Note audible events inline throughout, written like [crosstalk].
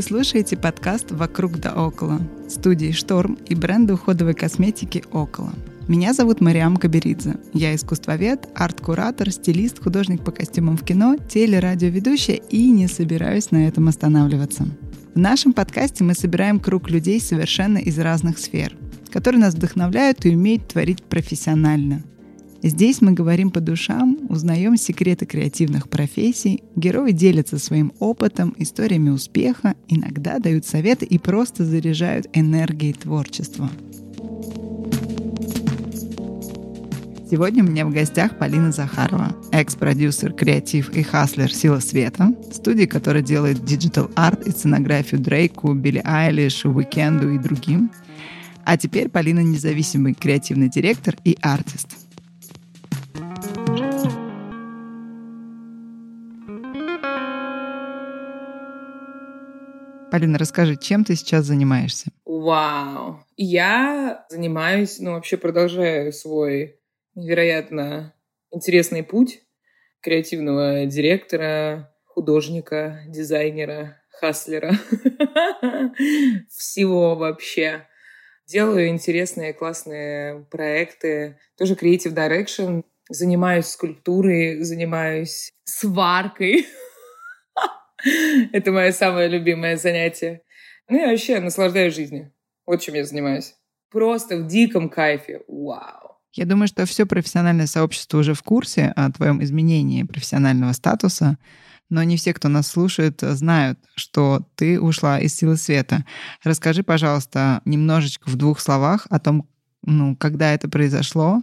Вы слушаете подкаст «Вокруг да около» студии «Шторм» и бренда уходовой косметики «Около». Меня зовут Мариам Каберидзе. Я искусствовед, арт-куратор, стилист, художник по костюмам в кино, телерадиоведущая и не собираюсь на этом останавливаться. В нашем подкасте мы собираем круг людей совершенно из разных сфер, которые нас вдохновляют и умеют творить профессионально – Здесь мы говорим по душам, узнаем секреты креативных профессий, герои делятся своим опытом, историями успеха, иногда дают советы и просто заряжают энергией творчества. Сегодня у меня в гостях Полина Захарова, экс-продюсер, креатив и хаслер «Сила света», студии, которая делает digital art и сценографию Дрейку, Билли Айлиш, Уикенду и другим. А теперь Полина независимый креативный директор и артист – Полина, расскажи, чем ты сейчас занимаешься? Вау! Я занимаюсь, ну, вообще продолжаю свой невероятно интересный путь креативного директора, художника, дизайнера, хаслера. [laughs] Всего вообще. Делаю интересные, классные проекты. Тоже Creative Direction. Занимаюсь скульптурой, занимаюсь сваркой. [laughs] Это мое самое любимое занятие. Ну, я вообще наслаждаюсь жизнью. Вот чем я занимаюсь. Просто в диком кайфе. Вау. Я думаю, что все профессиональное сообщество уже в курсе о твоем изменении профессионального статуса, но не все, кто нас слушает, знают, что ты ушла из силы света. Расскажи, пожалуйста, немножечко в двух словах о том, ну, когда это произошло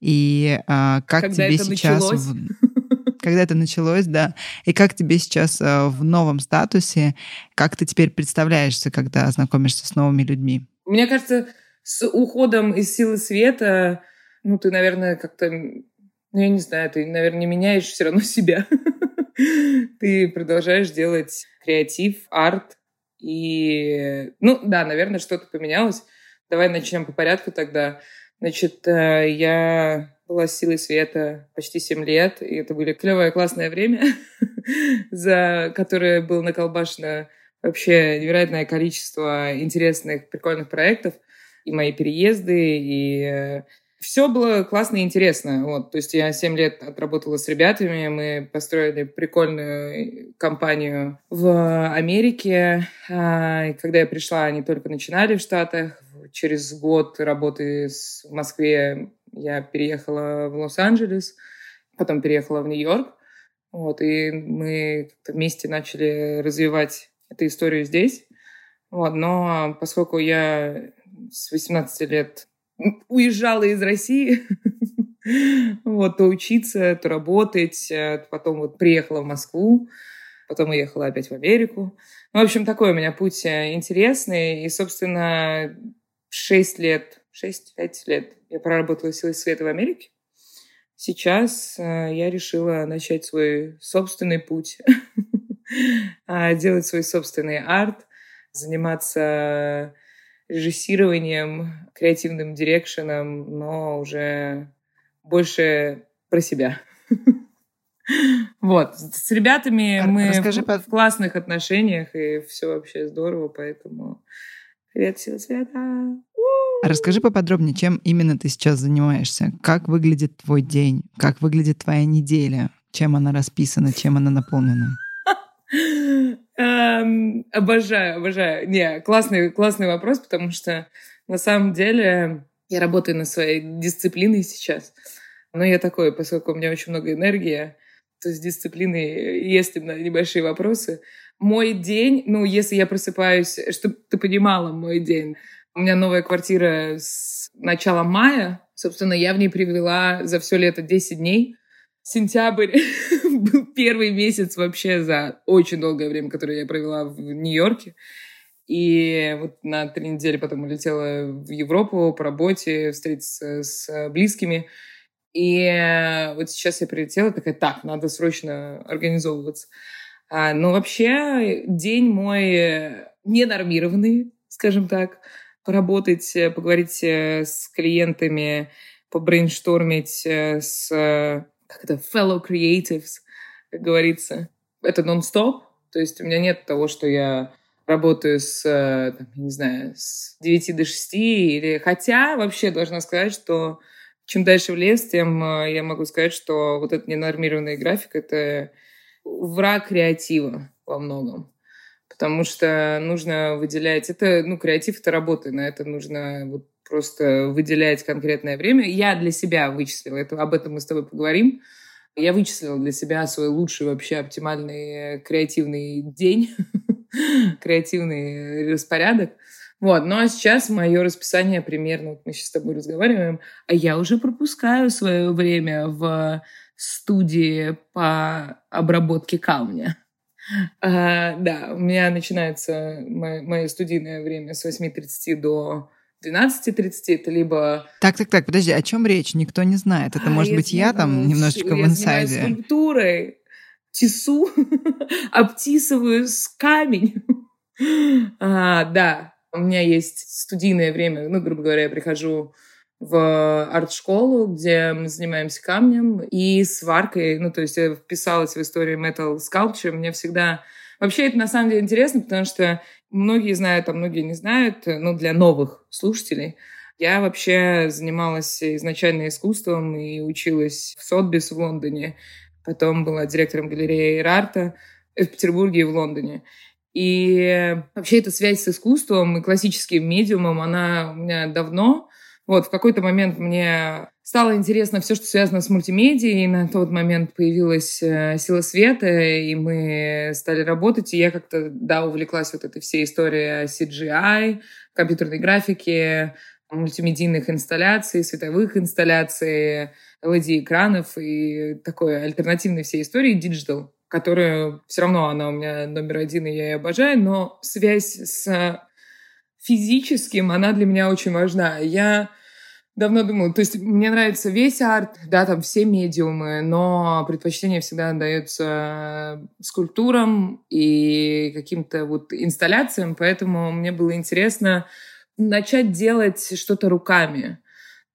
и а, как когда тебе сейчас... Началось? [laughs] когда это началось, да, и как тебе сейчас э, в новом статусе, как ты теперь представляешься, когда знакомишься с новыми людьми? Мне кажется, с уходом из силы света, ну, ты, наверное, как-то, ну, я не знаю, ты, наверное, не меняешь все равно себя. [laughs] Ты продолжаешь делать креатив, арт, и, ну, да, наверное, что-то поменялось. Давай начнем по порядку тогда. Значит, э, я была силой света почти 7 лет, и это были клевое, классное время, [laughs] за которое было наколбашено вообще невероятное количество интересных, прикольных проектов, и мои переезды, и э, все было классно и интересно. Вот. То есть я 7 лет отработала с ребятами, мы построили прикольную компанию в Америке. А, и когда я пришла, они только начинали в Штатах. Через год работы в Москве я переехала в Лос-Анджелес, потом переехала в Нью-Йорк. Вот, и мы вместе начали развивать эту историю здесь. Вот, но поскольку я с 18 лет уезжала из России, [laughs] вот, то учиться, то работать, э, потом вот приехала в Москву, потом уехала опять в Америку. Ну, в общем, такой у меня путь э, интересный. И, собственно, 6 лет, 6-5 лет я проработала силой света в Америке. Сейчас э, я решила начать свой собственный путь, [laughs] а, делать свой собственный арт, заниматься режиссированием, креативным дирекшеном, но уже больше про себя. Вот. С ребятами мы в, классных отношениях, и все вообще здорово, поэтому привет, сила света! Расскажи поподробнее, чем именно ты сейчас занимаешься? Как выглядит твой день? Как выглядит твоя неделя? Чем она расписана? Чем она наполнена? Эм, обожаю, обожаю. Не, классный, классный вопрос, потому что на самом деле я работаю над своей дисциплиной сейчас. Но я такой, поскольку у меня очень много энергии, то с дисциплиной есть небольшие вопросы. Мой день, ну, если я просыпаюсь, чтобы ты понимала мой день, у меня новая квартира с начала мая. Собственно, я в ней привела за все лето 10 дней. Сентябрь [laughs] был первый месяц вообще за очень долгое время, которое я провела в Нью-Йорке. И вот на три недели потом улетела в Европу по работе, встретиться с близкими. И вот сейчас я прилетела, такая, так, надо срочно организовываться. А, но вообще день мой ненормированный, скажем так, поработать, поговорить с клиентами, побрейнштормить с как это, fellow creatives, как говорится. Это нон-стоп, то есть у меня нет того, что я работаю с, там, не знаю, с 9 до 6, или... хотя вообще должна сказать, что чем дальше в лес, тем э, я могу сказать, что вот этот ненормированный график — это враг креатива во многом. Потому что нужно выделять... Это, ну, креатив — это работа, на это нужно вот просто выделять конкретное время. Я для себя вычислила, это, об этом мы с тобой поговорим. Я вычислила для себя свой лучший вообще оптимальный креативный день, [laughs] креативный распорядок. Вот, ну а сейчас мое расписание примерно, вот мы сейчас с тобой разговариваем, а я уже пропускаю свое время в студии по обработке камня. [laughs] А, да, у меня начинается мое студийное время с 8.30 до 12.30 это либо... Так, так, так, подожди, о чем речь? Никто не знает. Это а, может быть я там немножечко в инсайде. Я скульптурой, тесу, [laughs] обтисываю с камень. а, да, у меня есть студийное время, ну, грубо говоря, я прихожу в арт-школу, где мы занимаемся камнем и сваркой. Ну, то есть я вписалась в историю metal sculpture. Мне всегда... Вообще это на самом деле интересно, потому что многие знают, а многие не знают, ну, для новых слушателей. Я вообще занималась изначально искусством и училась в Сотбис в Лондоне. Потом была директором галереи Рарта в Петербурге и в Лондоне. И вообще эта связь с искусством и классическим медиумом, она у меня давно. Вот в какой-то момент мне стало интересно все, что связано с мультимедией. И на тот момент появилась э, «Сила света», и мы стали работать. И я как-то, да, увлеклась вот этой всей историей CGI, компьютерной графики, мультимедийных инсталляций, световых инсталляций, LED-экранов и такой альтернативной всей истории digital которая все равно она у меня номер один, и я ее обожаю, но связь с физическим, она для меня очень важна. Я давно думала, то есть мне нравится весь арт, да, там все медиумы, но предпочтение всегда дается скульптурам и каким-то вот инсталляциям, поэтому мне было интересно начать делать что-то руками.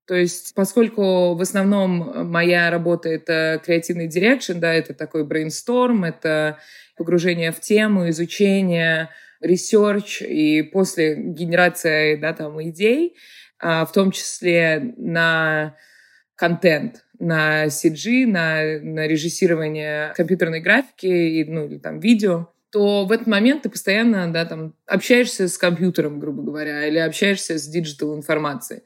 То есть, поскольку в основном моя работа — это креативный direction, да, это такой brainstorm, это погружение в тему, изучение, research и после генерация, да, там, идей, в том числе на контент, на CG, на, на режиссирование компьютерной графики и, ну, или там видео, то в этот момент ты постоянно, да, там, общаешься с компьютером, грубо говоря, или общаешься с digital информацией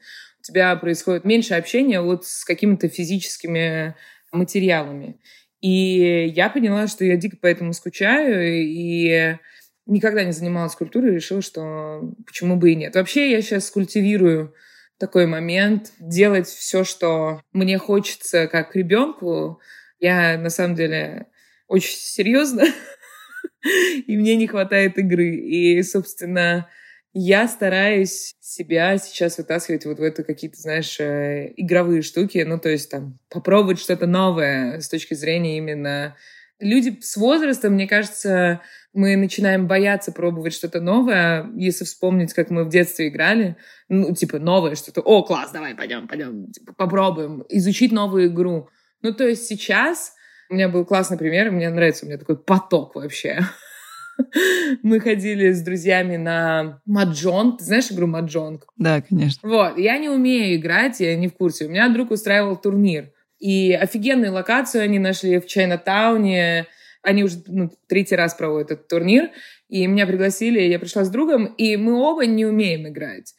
тебя происходит меньше общения вот с какими-то физическими материалами. И я поняла, что я дико поэтому скучаю, и никогда не занималась скульптурой, и решила, что почему бы и нет. Вообще я сейчас культивирую такой момент, делать все, что мне хочется как ребенку. Я на самом деле очень серьезно, [laughs] и мне не хватает игры. И, собственно, я стараюсь себя сейчас вытаскивать вот в это какие-то, знаешь, э, игровые штуки, ну, то есть там попробовать что-то новое с точки зрения именно... Люди с возрастом, мне кажется, мы начинаем бояться пробовать что-то новое, если вспомнить, как мы в детстве играли, ну, типа, новое что-то, о, класс, давай, пойдем, пойдем, типа, попробуем, изучить новую игру. Ну, то есть сейчас у меня был классный пример, мне нравится, у меня такой поток вообще. [laughs] Мы ходили с друзьями на маджонг. Ты знаешь игру маджонг? Да, конечно. Вот. Я не умею играть, я не в курсе. У меня друг устраивал турнир. И офигенную локацию они нашли в Чайна-тауне. Они уже ну, третий раз проводят этот турнир. И меня пригласили, я пришла с другом, и мы оба не умеем играть.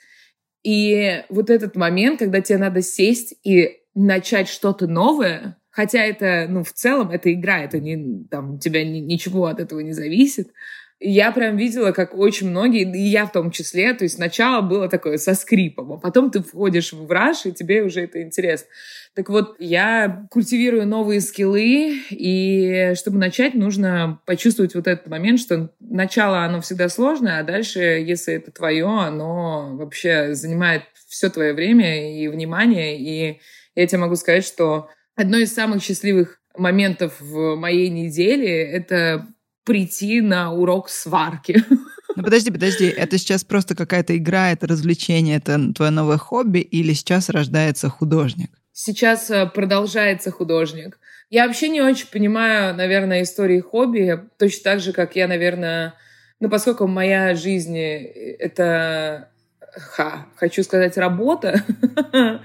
И вот этот момент, когда тебе надо сесть и начать что-то новое, Хотя это, ну, в целом, это игра, это не, там, у тебя ни, ничего от этого не зависит. Я прям видела, как очень многие, и я в том числе, то есть сначала было такое со скрипом, а потом ты входишь в раш, и тебе уже это интересно. Так вот, я культивирую новые скиллы, и чтобы начать, нужно почувствовать вот этот момент, что начало, оно всегда сложное, а дальше, если это твое, оно вообще занимает все твое время и внимание, и я тебе могу сказать, что Одно из самых счастливых моментов в моей неделе — это прийти на урок сварки. [laughs] Ну подожди, подожди, это сейчас просто какая-то игра, это развлечение, это твое новое хобби или сейчас рождается художник? Сейчас э, продолжается художник. Я вообще не очень понимаю, наверное, истории хобби, точно так же, как я, наверное, ну, поскольку моя жизнь э, — это ха, хочу сказать, работа, [laughs]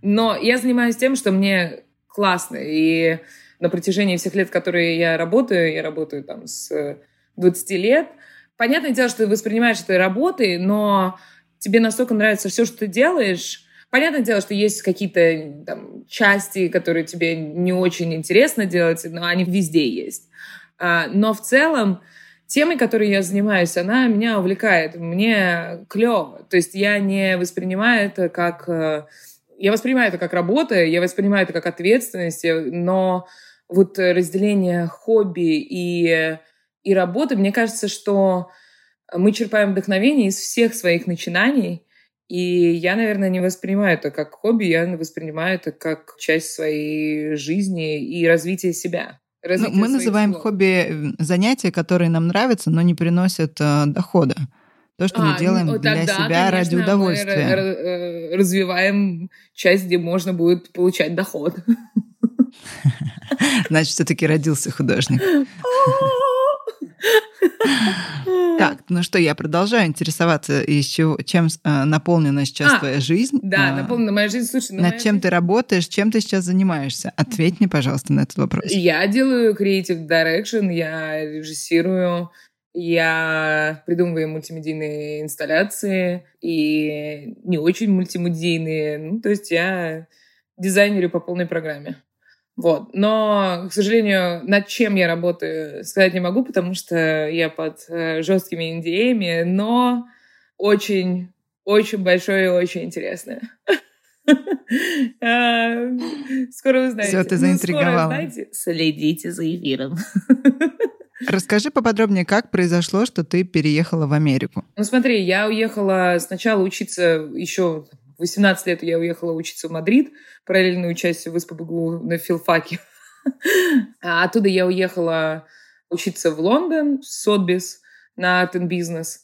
но я занимаюсь тем, что мне классно, и на протяжении всех лет, которые я работаю, я работаю там с 20 лет, понятное дело, что ты воспринимаешь это работой, но тебе настолько нравится все, что ты делаешь, Понятное дело, что есть какие-то там, части, которые тебе не очень интересно делать, но они везде есть. А, но в целом темой, которой я занимаюсь, она меня увлекает, мне клево. То есть я не воспринимаю это как... Э, я воспринимаю это как работа, я воспринимаю это как ответственность, но вот разделение хобби и, и работы, мне кажется, что мы черпаем вдохновение из всех своих начинаний, и я, наверное, не воспринимаю это как хобби, я воспринимаю это как часть своей жизни и развития себя. Ну, мы называем слов. хобби занятия, которые нам нравятся, но не приносят э, дохода. То, что а, мы делаем ну, для себя конечно, ради удовольствия. Мы э, развиваем часть, где можно будет получать доход. [laughs] [laughs] Значит, все-таки родился художник. [laughs] Так, ну что, я продолжаю интересоваться, из чего, чем э, наполнена сейчас а, твоя жизнь. Да, а, наполнена моя жизнь. Слушай, ну, над чем жизнь... ты работаешь, чем ты сейчас занимаешься? Ответь мне, пожалуйста, на этот вопрос. Я делаю creative direction, я режиссирую, я придумываю мультимедийные инсталляции и не очень мультимедийные. Ну, то есть я дизайнерю по полной программе. Вот. Но, к сожалению, над чем я работаю, сказать не могу, потому что я под э, жесткими индеями, но очень, очень большое и очень интересное. [laughs] А, скоро узнаете. Все, ты заинтриговала. Ну, следите за эфиром. [laughs] Расскажи поподробнее, как произошло, что ты переехала в Америку. Ну смотри, я уехала сначала учиться еще 18 лет я уехала учиться в Мадрид, параллельную часть в СПБГУ на филфаке. [laughs] А оттуда я уехала учиться в Лондон, в Сотбис, на Business.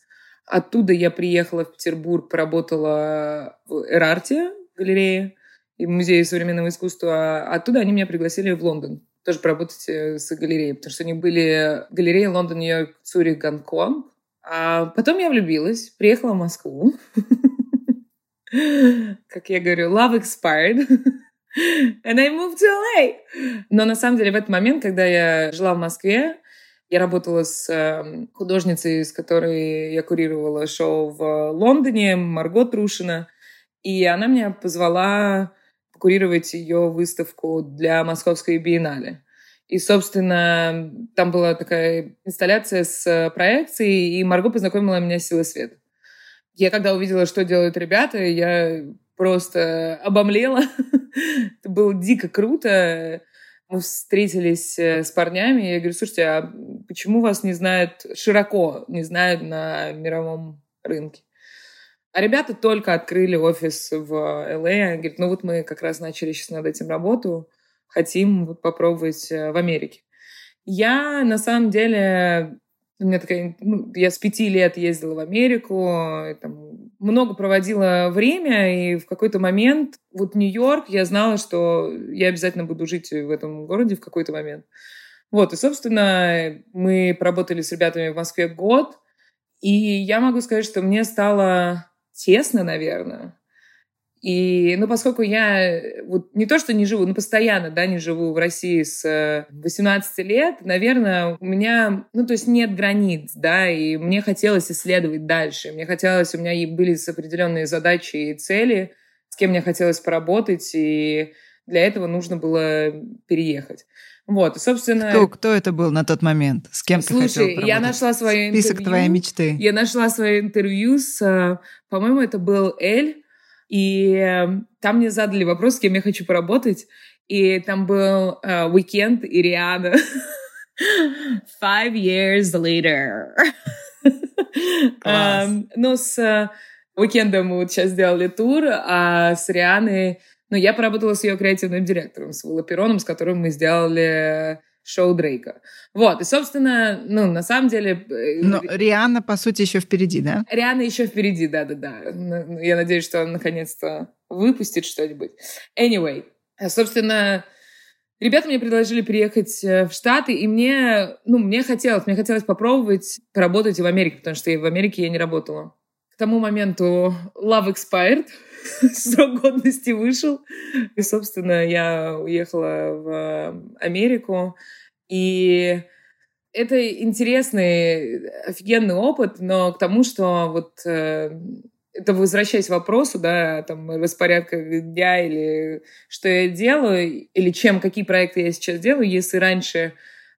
Оттуда я приехала в Петербург, поработала в Эрарте, галерее и Музее современного искусства. Оттуда они меня пригласили в Лондон тоже поработать э, с галереей, потому что они были галереи Лондон, Нью-Йорк, Цюрих, Гонконг. А потом я влюбилась, приехала в Москву. [laughs] как я говорю, love expired. [laughs] And I moved to LA. Но на самом деле в этот момент, когда я жила в Москве, я работала с э, художницей, с которой я курировала шоу в Лондоне, Марго Трушина. И она меня позвала курировать ее выставку для Московской биеннале. И, собственно, там была такая инсталляция с проекцией, и Марго познакомила меня с «Силой света». Я когда увидела, что делают ребята, я просто обомлела. [laughs] Это было дико круто. Мы встретились э, с парнями, и я говорю, слушайте, а почему вас не знают широко, не знают на мировом рынке? А ребята только открыли офис в ЛА. Они говорят, ну вот мы как раз начали сейчас над этим работу, хотим попробовать э, в Америке. Я на самом деле у меня такая, ну, я с пяти лет ездила в Америку, там, много проводила время, и в какой-то момент, вот Нью-Йорк, я знала, что я обязательно буду жить в этом городе в какой-то момент. Вот, и, собственно, мы поработали с ребятами в Москве год, и я могу сказать, что мне стало тесно, наверное, и, ну, поскольку я э, вот не то, что не живу, но постоянно, да, не живу в России с 18 э, лет, наверное, у меня, ну, то есть нет границ, да, и мне хотелось исследовать дальше. Мне хотелось, у меня были определенные задачи и цели, с кем мне хотелось поработать, и для этого нужно было переехать. Вот, и, собственно... Кто, кто это был на тот момент? С кем Слушай, ты хотел я нашла свое интервью. Список твоей мечты. Я нашла свое интервью с... Э, по-моему, это был Эль, и эм, там мне задали вопрос, с кем я хочу поработать. И там был уикенд uh, и Риана. [laughs] Five years later. um, ну, с уикендом мы вот сейчас сделали тур, а с Рианой... Ну, я поработала с ее креативным директором, с Виллапероном, с которым мы сделали шоу Дрейка. Вот, и, собственно, ну, на самом деле... Э, Но Риана, по сути, еще впереди, да? Риана еще впереди, да-да-да. Ну, я надеюсь, что он наконец-то выпустит что-нибудь. Anyway, собственно, ребята мне предложили приехать э, в Штаты, и мне, ну, мне хотелось, мне хотелось попробовать поработать в Америке, потому что в Америке я не работала. К тому моменту Love expired, [laughs] срок годности вышел. И, собственно, я уехала в Америку. И это интересный, офигенный опыт, но к тому, что вот э, это возвращаясь к вопросу, да, там, распорядка дня или что я делаю, или чем, какие проекты я сейчас делаю, если раньше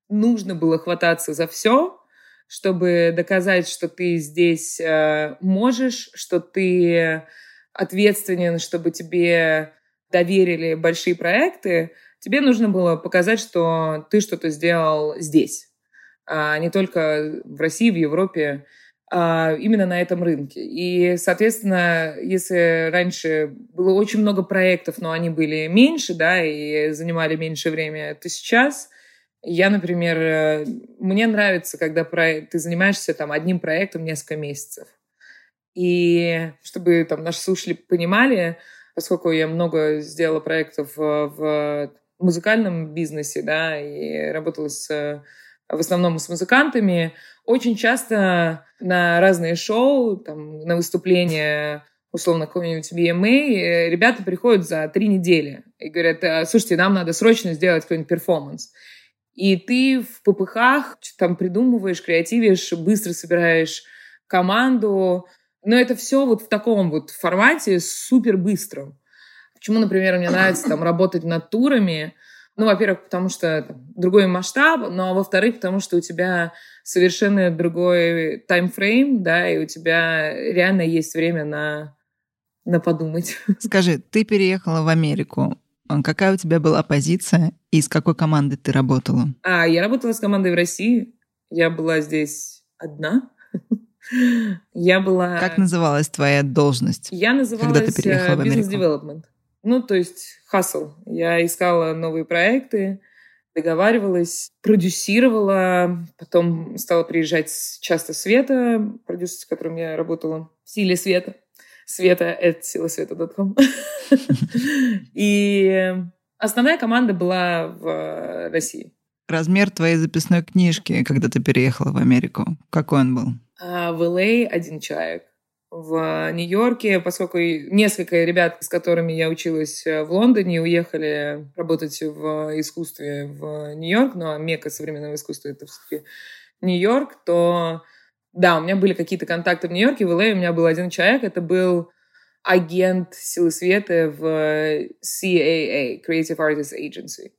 нужно было хвататься за все, чтобы доказать, что ты здесь э, можешь, что ты ответственен, чтобы тебе доверили большие проекты, тебе нужно было показать, что ты что-то сделал здесь, а не только в России, в Европе, а именно на этом рынке. И, соответственно, если раньше было очень много проектов, но они были меньше, да, и занимали меньше времени, то сейчас я, например, э, мне нравится, когда ты занимаешься там одним проектом несколько месяцев. И чтобы там наши слушатели понимали, поскольку я много сделала проектов в музыкальном бизнесе, да, и работала с, в основном с музыкантами, очень часто на разные шоу, там, на выступления условно какой-нибудь VMA, ребята приходят за три недели и говорят, «А, слушайте, нам надо срочно сделать какой-нибудь перформанс. И ты в ППХ там придумываешь, креативишь, быстро собираешь команду, но это все вот в таком вот формате супер быстром. Почему, например, мне нравится там работать над турами? Ну, во-первых, потому что там, другой масштаб, но во-вторых, потому что у тебя совершенно другой таймфрейм, да, и у тебя реально есть время на, на подумать. Скажи, ты переехала в Америку. Какая у тебя была позиция и с какой командой ты работала? А, я работала с командой в России. Я была здесь одна. [laughs] Я была... Как называлась твоя должность? Я называлась когда ты переехала в Америку? бизнес-девелопмент. Ну, то есть хасл. Я искала новые проекты, договаривалась, продюсировала, потом стала приезжать часто Света, продюсер, с которым я работала, в «Силе света». Света — это силасвета.ком. [laughs] И основная команда была в России. Размер твоей записной книжки, когда ты переехала в Америку, какой он был? А в LA один человек. В Нью-Йорке, поскольку несколько ребят, с которыми я училась э, в Лондоне, уехали работать в искусстве в Нью-Йорк, но ну, а мека современного искусства — это все-таки Нью-Йорк, то да, у меня были какие-то контакты в Нью-Йорке, в LA у меня был один человек, это был агент силы света в CAA, Creative Artists Agency.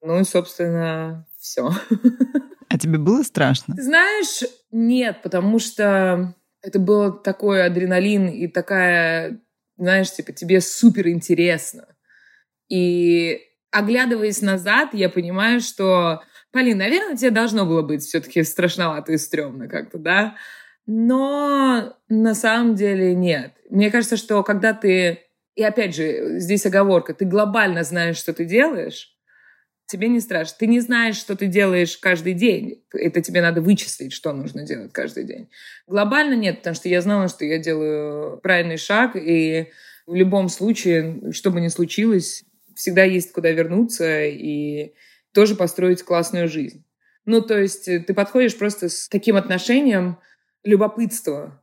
Ну и, собственно, все. [laughs] А тебе было страшно? знаешь, нет, потому что это был такой адреналин и такая, знаешь, типа, тебе супер интересно. И оглядываясь назад, я понимаю, что, Полин, наверное, тебе должно было быть все-таки страшновато и стрёмно как-то, да? Но на самом деле нет. Мне кажется, что когда ты... И опять же, здесь оговорка. Ты глобально знаешь, что ты делаешь, тебе не страшно. Ты не знаешь, что ты делаешь каждый день. Это тебе надо вычислить, что нужно делать каждый день. Глобально нет, потому что я знала, что я делаю правильный шаг, и в любом случае, что бы ни случилось, всегда есть куда вернуться и тоже построить классную жизнь. Ну, то есть ты подходишь просто с таким отношением любопытства.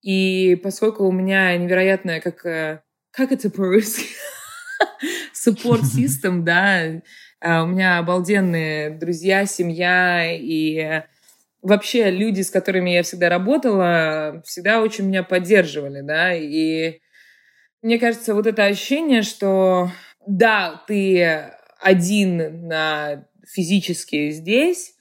И поскольку у меня невероятное, как, э, как это по-русски? [laughs] Support system, да, а, у меня обалденные друзья, семья и вообще люди, с которыми я всегда работала, всегда очень меня поддерживали, да, и мне кажется, вот это ощущение, что да, ты один на физически здесь,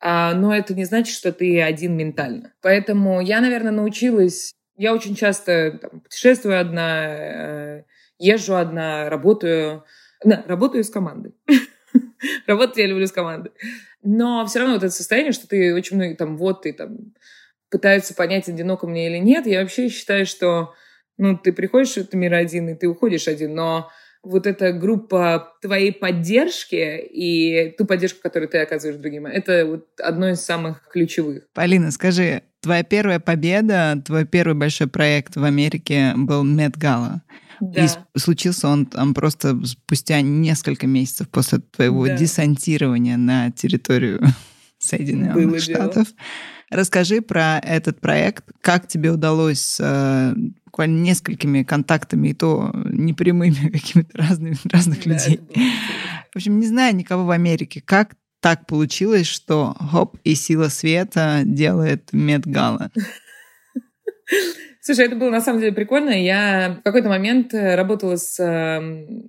а, но это не значит, что ты один ментально. Поэтому я, наверное, научилась... Я очень часто там, путешествую одна, э, езжу одна, работаю... Да, работаю с командой. [laughs] Работать я люблю с командой. Но все равно вот это состояние, что ты очень много там, вот ты там пытаются понять, одиноко мне или нет. Я вообще считаю, что ну, ты приходишь в этот мир один, и ты уходишь один, но вот эта группа твоей поддержки и ту поддержку, которую ты оказываешь другим, это вот одно из самых ключевых. Полина, скажи, твоя первая победа, твой первый большой проект в Америке был Gala. Да. И случился он там просто спустя несколько месяцев после твоего да. десантирования на территорию [laughs] Соединенных Было Штатов. Дело. Расскажи про этот проект, как тебе удалось э, буквально несколькими контактами, и то непрямыми какими-то разными [laughs] разных да, людей. В общем, не знаю никого в Америке. Как так получилось, что хоп и сила света делает Медгала? [laughs] Слушай, это было на самом деле прикольно. Я в какой-то момент э, работала с э,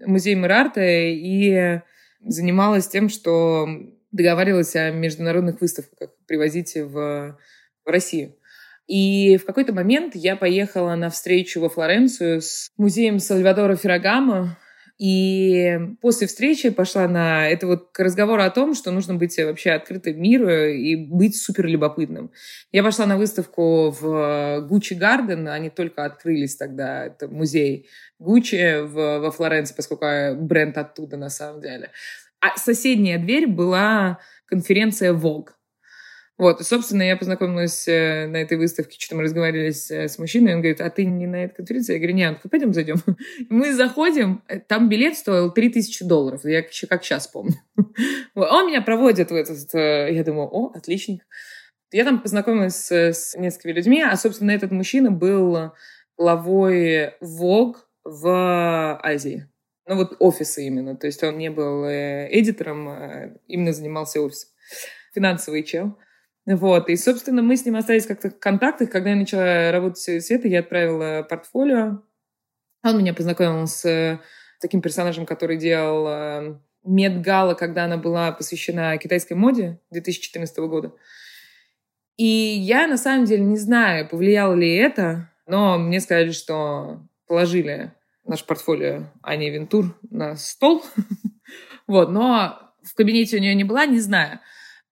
музеем Ирарта и занималась тем, что договаривалась о международных выставках привозить в, в Россию. И в какой-то момент я поехала на встречу во Флоренцию с музеем Сальвадора Феррагамо, и после встречи пошла на это вот к разговору о том, что нужно быть вообще открытым миру и быть супер любопытным. Я пошла на выставку в Гуччи Гарден, они только открылись тогда, это музей Гуччи во Флоренции, поскольку бренд оттуда на самом деле. А соседняя дверь была конференция Vogue. Вот, и, собственно, я познакомилась э, на этой выставке, что-то мы разговаривали с, э, с мужчиной, он говорит, а ты не на этой конференции? Я говорю, нет, он пойдем зайдем. [laughs] мы заходим, э, там билет стоил 3000 долларов, я еще как сейчас помню. [laughs] он меня проводит в этот, я думаю, о, отличник. Я там познакомилась с, с несколькими людьми, а, собственно, этот мужчина был главой Vogue в Азии. Ну вот офисы именно, то есть он не был эдитором, а именно занимался офисом. Финансовый чел. Вот, и, собственно, мы с ним остались как-то в контактах. Когда я начала работать с Светой, я отправила портфолио. Он меня познакомил с э, таким персонажем, который делал э, Медгала, когда она была посвящена китайской моде 2014 года. И я, на самом деле, не знаю, повлияло ли это, но мне сказали, что положили наш портфолио Ани Вентур на стол. [laughs] вот, но в кабинете у нее не была, не знаю.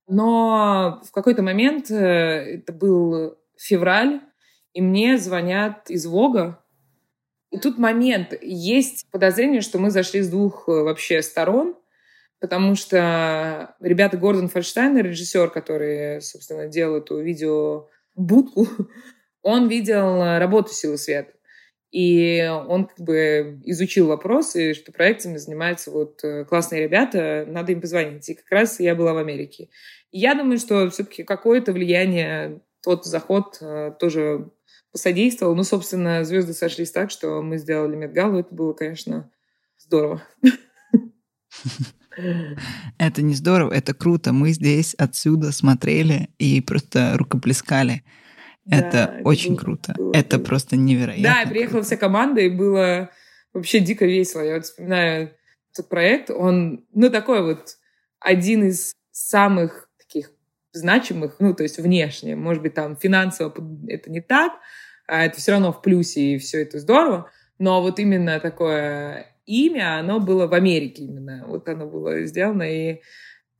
Но в какой-то момент, э, это был февраль, и мне звонят из Вога. И тут момент, есть подозрение, что мы зашли с двух э, вообще сторон, потому что ребята Гордон Фальштайн, режиссер, который, собственно, делал эту видео-будку, [laughs] он видел работу «Силы света». И он как бы изучил вопрос, и что проектами занимаются вот э, классные ребята, надо им позвонить. И как раз я была в Америке. Я думаю, что все-таки какое-то влияние тот заход э, тоже посодействовал. Ну, собственно, звезды сошлись так, что мы сделали Медгалу. Это было, конечно, здорово. [laughs] Это не здорово, это круто. Мы здесь отсюда смотрели и просто рукоплескали. Да, это, это очень было, круто. Было, это было. просто невероятно. Да, приехала вся команда, и было вообще дико весело. Я вот вспоминаю этот проект. Он, ну, такой вот один из самых значимых, ну, то есть внешне. Может быть, там финансово это не так, а это все равно в плюсе, и все это здорово. Но вот именно такое имя, оно было в Америке именно. Вот оно было сделано, и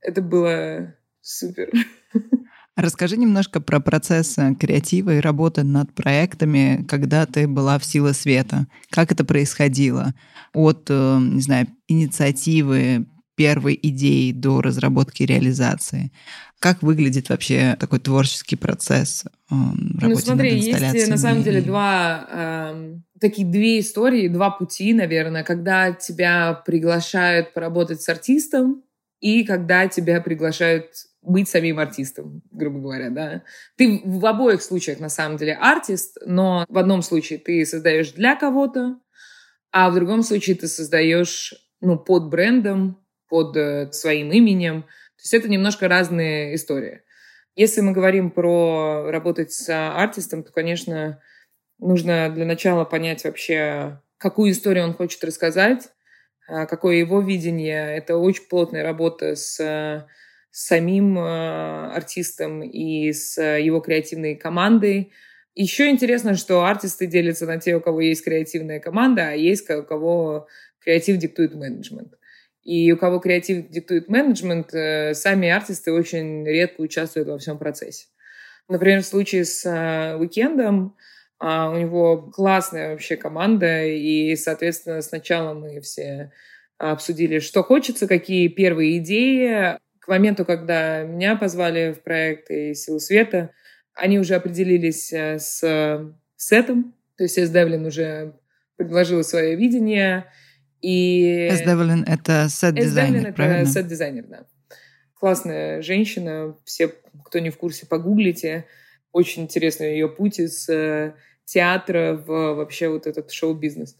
это было супер. [laughs] Расскажи немножко про процесс креатива и работы над проектами, когда ты была в «Сила света». Как это происходило? От, э, не знаю, инициативы, первой идеи до разработки и реализации. Как выглядит вообще такой творческий процесс э, Ну смотри, есть на самом деле два э, такие две истории, два пути, наверное, когда тебя приглашают поработать с артистом и когда тебя приглашают быть самим артистом, грубо говоря, да. Ты в обоих случаях на самом деле артист, но в одном случае ты создаешь для кого-то, а в другом случае ты создаешь ну, под брендом под э, своим именем. То есть это немножко разные истории. Если мы говорим про работать с артистом, то, конечно, нужно для начала понять вообще, какую историю он хочет рассказать, а, какое его видение. Это очень плотная работа с, с самим э, артистом и с его креативной командой. Еще интересно, что артисты делятся на те, у кого есть креативная команда, а есть у кого креатив диктует менеджмент. И у кого креатив диктует менеджмент, э, сами артисты очень редко участвуют во всем процессе. Например, в случае с э, уикендом А у него классная вообще команда, и, соответственно, сначала мы все обсудили, что хочется, какие первые идеи. К моменту, когда меня позвали в проект и «Силу света», они уже определились э, с сетом, то есть Эс Девлин уже предложила свое видение, и... Эс Девлин — это сет-дизайнер, это сет-дизайнер, да. Классная женщина, все, кто не в курсе, погуглите. Очень интересный ее путь из э, театра в вообще вот этот шоу-бизнес.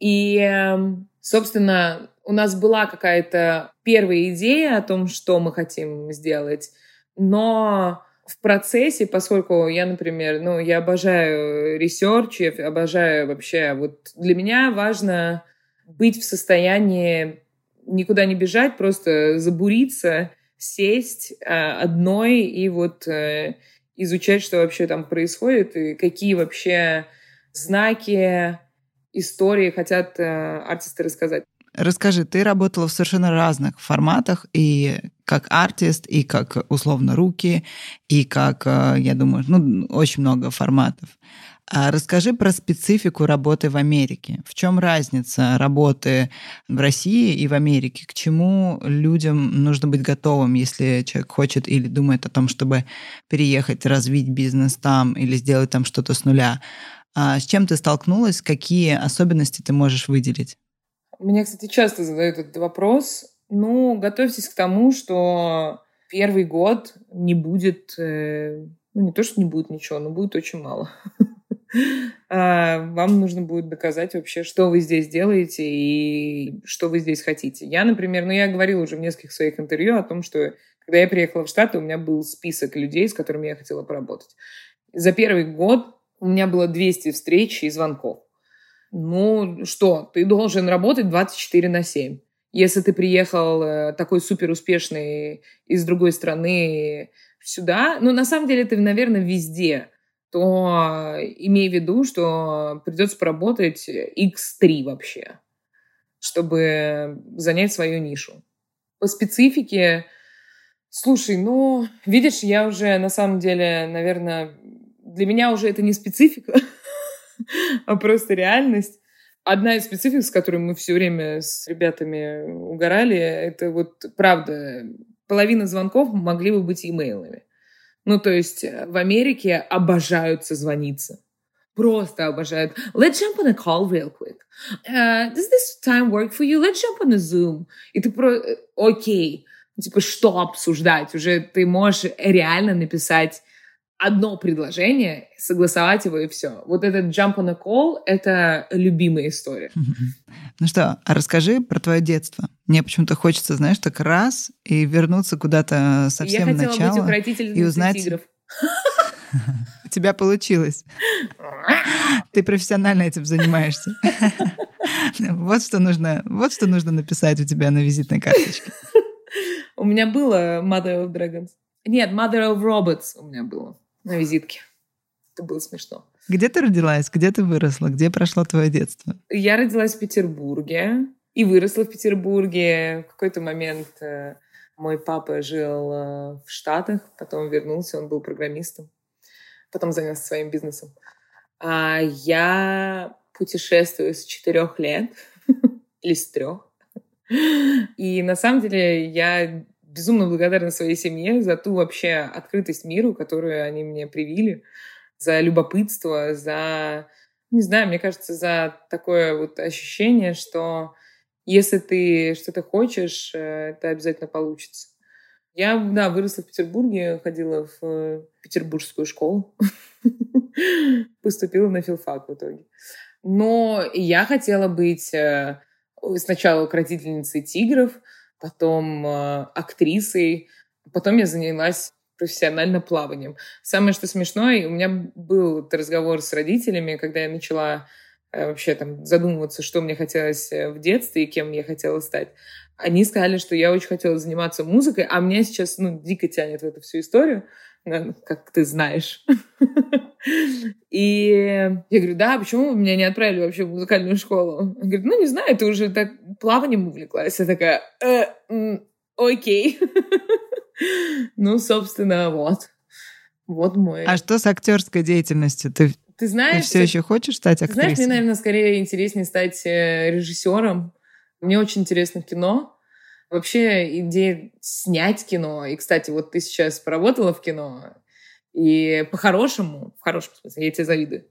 И, эм, собственно, у нас была какая-то первая идея о том, что мы хотим сделать, но в процессе, поскольку я, например, ну, я обожаю research, я обожаю вообще, вот для меня важно быть в состоянии никуда не бежать, просто забуриться, сесть э, одной и вот э, изучать, что вообще там происходит, и какие вообще знаки, истории хотят э, артисты рассказать. Расскажи, ты работала в совершенно разных форматах, и как артист, и как условно руки, и как, э, я думаю, ну, очень много форматов. А расскажи про специфику работы в Америке. В чем разница работы в России и в Америке? К чему людям нужно быть готовым, если человек хочет или думает о том, чтобы переехать, развить бизнес там или сделать там что-то с нуля? А с чем ты столкнулась? Какие особенности ты можешь выделить? Мне, кстати, часто задают этот вопрос. Ну, готовьтесь к тому, что первый год не будет, э, ну, не то, что не будет ничего, но будет очень мало. [laughs] А, вам нужно будет доказать вообще, что вы здесь делаете и что вы здесь хотите. Я, например, ну я говорила уже в нескольких своих интервью о том, что когда я приехала в Штаты, у меня был список людей, с которыми я хотела поработать. За первый год у меня было 200 встреч и звонков. Ну что, ты должен работать 24 на 7. Если ты приехал э, такой супер успешный из другой страны сюда, ну на самом деле это, наверное, везде то имей в виду, что придется поработать x3 вообще, чтобы занять свою нишу. По специфике, слушай, ну, видишь, я уже на самом деле, наверное, для меня уже это не специфика, [laughs] а просто реальность. Одна из специфик, с которой мы все время с ребятами угорали, это вот правда, половина звонков могли бы быть имейлами. Ну, то есть э, в Америке обожают созвониться. Просто обожают. Let's jump on a call real quick. Uh, does this time work for you? Let's jump on a Zoom. И ты про... Э, окей. Okay. Типа, что обсуждать? Уже ты можешь реально написать одно предложение, согласовать его и все. Вот этот jump on a call — это любимая история. [laughs] Ну что, а расскажи про твое детство. Мне почему-то хочется, знаешь, так раз и вернуться куда-то совсем. Я хотела быть и узнать... тигров. [laughs] У тебя получилось. [laughs] Ты профессионально этим занимаешься. Вот что нужно, вот что нужно написать у тебя на визитной карточке. У меня было Mother of Dragons. Нет, Mother of Robots у меня было на визитке. Это было смешно. Где ты родилась? Где ты выросла? Где прошло твое детство? Я родилась в Петербурге и выросла в Петербурге. В какой-то момент э, мой папа жил э, в Штатах, потом вернулся, он был программистом, потом занялся своим бизнесом. А я путешествую с четырех лет [laughs] или с трех. И на самом деле я безумно благодарна своей семье за ту вообще открытость миру, которую они мне привили, за любопытство, за, не знаю, мне кажется, за такое вот ощущение, что если ты что-то хочешь, э, это обязательно получится. Я, да, выросла в Петербурге, ходила в э, петербургскую школу, [laughs] поступила на филфак в итоге. Но я хотела быть э, сначала укротительницей тигров, потом э, актрисой, потом я занялась профессионально плаванием. Самое, что смешное, у меня был разговор с родителями, когда я начала э, вообще там задумываться, что мне хотелось э, в детстве и кем я хотела стать. Они сказали, что я очень хотела заниматься музыкой, а меня сейчас ну, дико тянет в эту всю историю, как ты знаешь. [laughs] И я говорю, да, почему вы меня не отправили вообще в музыкальную школу? Он говорит, ну, не знаю, ты уже так плаванием увлеклась. Я такая, э, окей. [laughs] ну, собственно, вот. Вот мой. А что с актерской деятельностью? Ты Ты знаешь... Ты все еще хочешь стать актрисой? Знаешь, мне, наверное, скорее интереснее стать э, режиссером. Мне очень интересно кино. Вообще идея снять кино. И, кстати, вот ты сейчас поработала в кино. И по-хорошему, в хорошем смысле, я тебе завидую.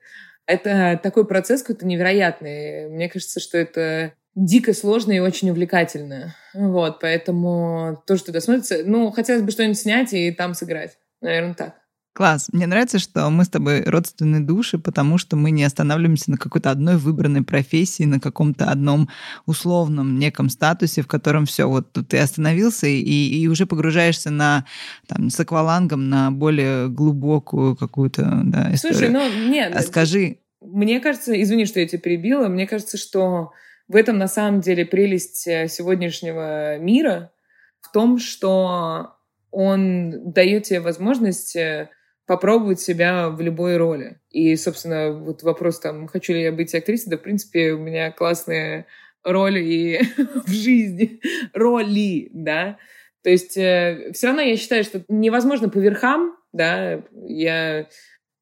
Это такой процесс какой-то невероятный. Мне кажется, что это дико сложно и очень увлекательно. Вот, поэтому то, что досмотрится... Ну, хотелось бы что-нибудь снять и там сыграть. Наверное, так. Класс. Мне нравится, что мы с тобой родственные души, потому что мы не останавливаемся на какой-то одной выбранной профессии, на каком-то одном условном неком статусе, в котором все, вот ты остановился и, и уже погружаешься на там, с аквалангом на более глубокую какую-то да, историю. Слушай, ну нет. А скажи... Мне кажется, извини, что я тебя перебила, мне кажется, что в этом на самом деле прелесть э, сегодняшнего мира в том, что он дает тебе возможность э, попробовать себя в любой роли. И, собственно, вот вопрос там, хочу ли я быть актрисой, да, в принципе, у меня классные роли и [laughs] в жизни, роли, да. То есть э, все равно я считаю, что невозможно по верхам, да, я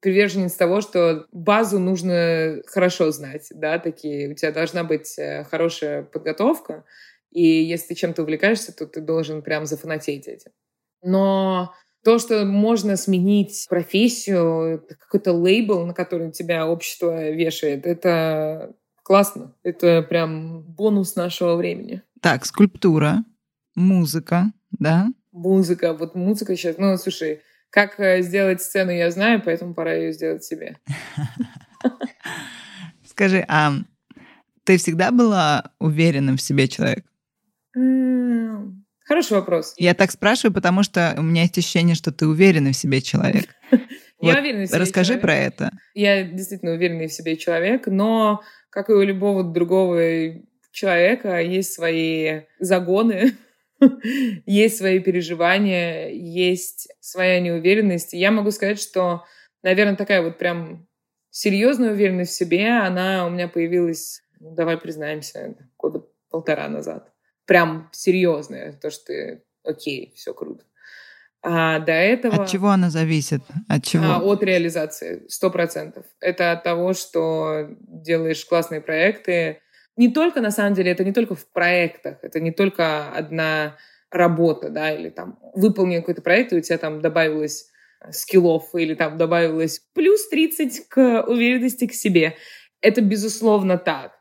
приверженец того, что базу нужно хорошо знать, да, такие, у тебя должна быть э, хорошая подготовка, и если ты чем-то увлекаешься, то ты должен прям зафанатеть этим. Но то, что можно сменить профессию, какой-то лейбл, на который тебя общество вешает, это классно. Это прям бонус нашего времени. Так, скульптура, музыка, да? Музыка. Вот музыка сейчас... Ну, слушай, как э, сделать сцену, я знаю, поэтому пора ее сделать себе. [laughs] Скажи, а ты всегда была уверенным в себе человек? Хороший вопрос. Я так спрашиваю, потому что у меня есть ощущение, что ты уверенный в себе человек. [laughs] Я уверенный в себе Расскажи про это. Я действительно уверенный в себе человек, но, как и у любого другого человека, есть свои загоны, [laughs] есть свои переживания, есть своя неуверенность. я могу сказать, что, наверное, такая вот прям серьезная уверенность в себе, она у меня появилась, ну, давай признаемся, года полтора назад прям серьезная, то, что ты, окей, все круто. А до этого... От чего она зависит? От чего? А, от реализации, сто процентов. Это от того, что делаешь классные проекты. Не только, на самом деле, это не только в проектах, это не только одна работа, да, или там выполнил какой-то проект, и у тебя там добавилось скиллов, или там добавилось плюс 30 к уверенности к себе. Это, безусловно, так.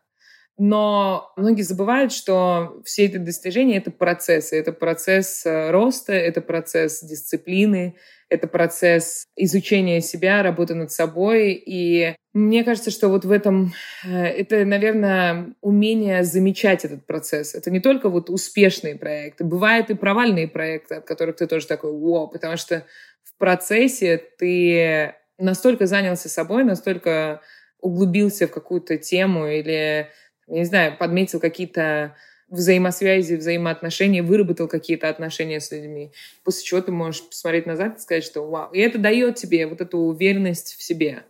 Но многие забывают, что все эти достижения — это процессы. Это процесс э, роста, это процесс дисциплины, это процесс изучения себя, работы над собой. И мне кажется, что вот в этом э, это, наверное, умение замечать этот процесс. Это не только вот успешные проекты. Бывают и провальные проекты, от которых ты тоже такой «Вау!», потому что в процессе ты настолько занялся собой, настолько углубился в какую-то тему или я не знаю, подметил какие-то взаимосвязи, взаимоотношения, выработал какие-то отношения с людьми. После чего ты можешь посмотреть назад и сказать, что вау. И это дает тебе вот эту уверенность в себе.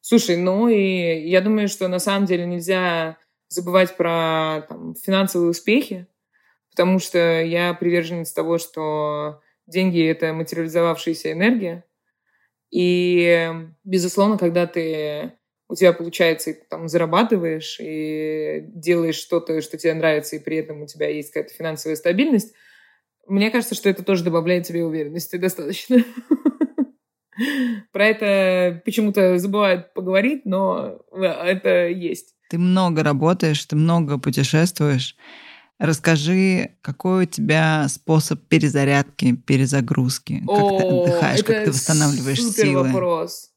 Слушай, ну и я думаю, что на самом деле нельзя забывать про там, финансовые успехи, потому что я приверженец того, что деньги — это материализовавшаяся энергия. И, безусловно, когда ты у тебя получается, и там зарабатываешь и делаешь что-то, что тебе нравится, и при этом у тебя есть какая-то финансовая стабильность, мне кажется, что это тоже добавляет тебе уверенности достаточно. Про это почему-то забывают поговорить, но это есть. Ты много работаешь, ты много путешествуешь. Расскажи, какой у тебя способ перезарядки, перезагрузки? Как О, ты отдыхаешь, как ты восстанавливаешь супер силы? вопрос.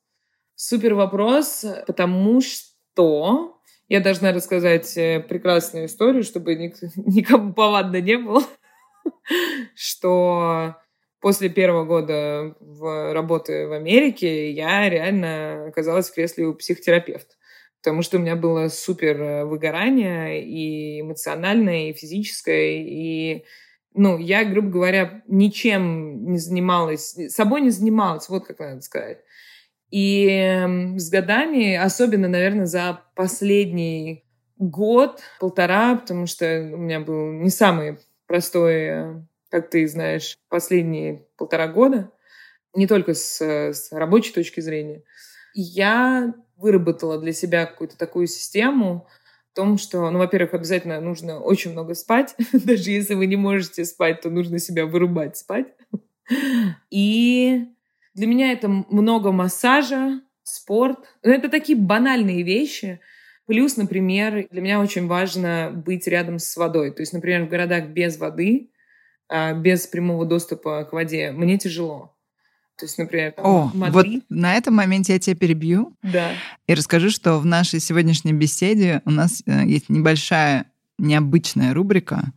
Супер вопрос, потому что я должна рассказать э, прекрасную историю, чтобы [laughs] никому повадно не было, [laughs] что после первого года в работы в Америке я реально оказалась в кресле у психотерапевта. Потому что у меня было супер э, выгорание и эмоциональное, и физическое, и ну, я, грубо говоря, ничем не занималась, собой не занималась, вот как надо сказать. И с годами, особенно, наверное, за последний год, полтора, потому что у меня был не самый простой, э, как ты знаешь, последние полтора года, не только с, с рабочей точки зрения, Я выработала для себя какую-то такую систему, в том, что, ну, во-первых, обязательно нужно очень много спать. [laughs] Даже если вы не можете спать, то нужно себя вырубать спать. И для меня это много массажа, спорт. Но это такие банальные вещи. Плюс, например, для меня очень важно быть рядом с водой. То есть, например, в городах без воды, а, без прямого доступа к воде, мне тяжело. То есть, например, там, О, Мадрид. вот на этом моменте я тебя перебью. Да. И расскажу, что в нашей сегодняшней беседе у нас э, есть небольшая необычная рубрика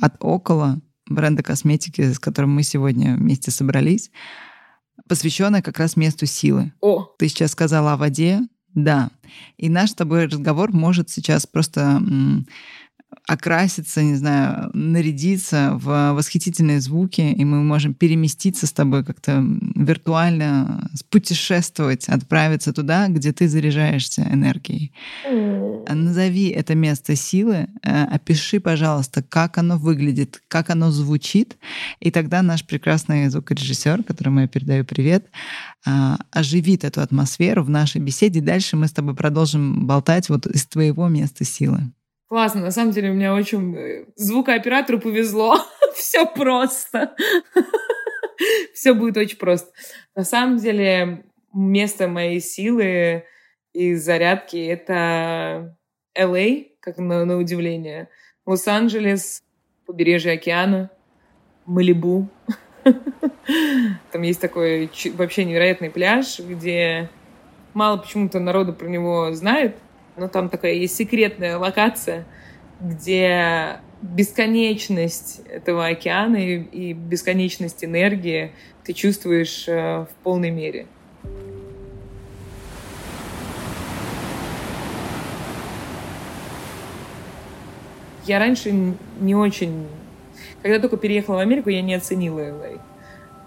от Около бренда косметики, с которым мы сегодня вместе собрались, посвященная как раз месту силы. О. Ты сейчас сказала о воде, да. И наш с тобой разговор может сейчас просто окраситься, не знаю, нарядиться в восхитительные звуки, и мы можем переместиться с тобой как-то виртуально, путешествовать, отправиться туда, где ты заряжаешься энергией. Назови это место силы, э, опиши, пожалуйста, как оно выглядит, как оно звучит, и тогда наш прекрасный звукорежиссер, которому я передаю привет, а, оживит эту атмосферу в нашей беседе. Дальше мы с тобой продолжим болтать вот из твоего места силы. Классно, на самом деле у меня очень э, звукооператору повезло. [laughs] Все просто. [laughs] Все будет очень просто. На самом деле место моей силы и зарядки — это Л.А., как на, на удивление. Лос-Анджелес, побережье океана, Малибу. [laughs] Там есть такой вообще невероятный пляж, где мало почему-то народу про него знает, но там такая есть секретная локация, где бесконечность этого океана и, и бесконечность энергии ты чувствуешь э, в полной мере. Я раньше не очень... Когда только переехала в Америку, я не оценила LA.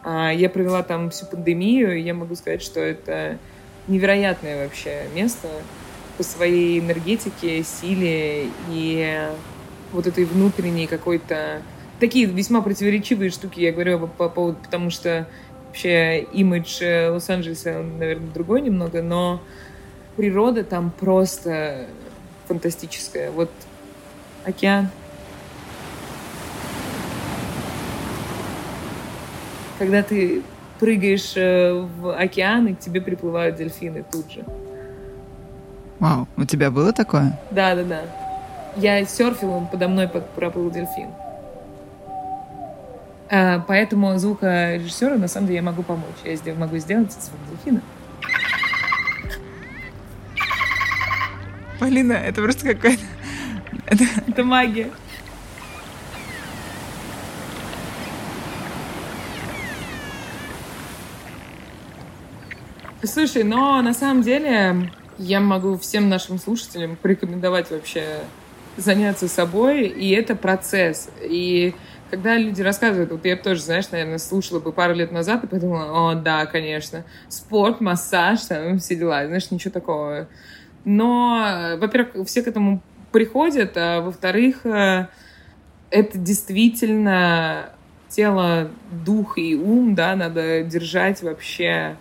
А я провела там всю пандемию, и я могу сказать, что это невероятное вообще место по своей энергетике, силе и вот этой внутренней какой-то... Такие весьма противоречивые штуки я говорю по, по поводу, потому что вообще имидж э, Лос-Анджелеса, наверное, другой немного, но природа там просто фантастическая. Вот океан. Когда ты прыгаешь э, в океан, и к тебе приплывают дельфины тут же. Вау, у тебя было такое? Да, да, да. Я серфила, подо мной проплыл дельфин. А, поэтому звукорежиссеру, на самом деле, я могу помочь. Я могу сделать звук дельфина. Полина, это просто какая-то... Это... это магия. Слушай, но на самом деле я могу всем нашим слушателям порекомендовать вообще заняться собой, и это процесс. И когда люди рассказывают, вот я тоже, знаешь, наверное, слушала бы пару лет назад и подумала, о, да, конечно, спорт, массаж, там, все дела, знаешь, ничего такого. Но, во-первых, все к этому приходят, а во-вторых, э, это действительно тело, дух и ум, да, надо держать вообще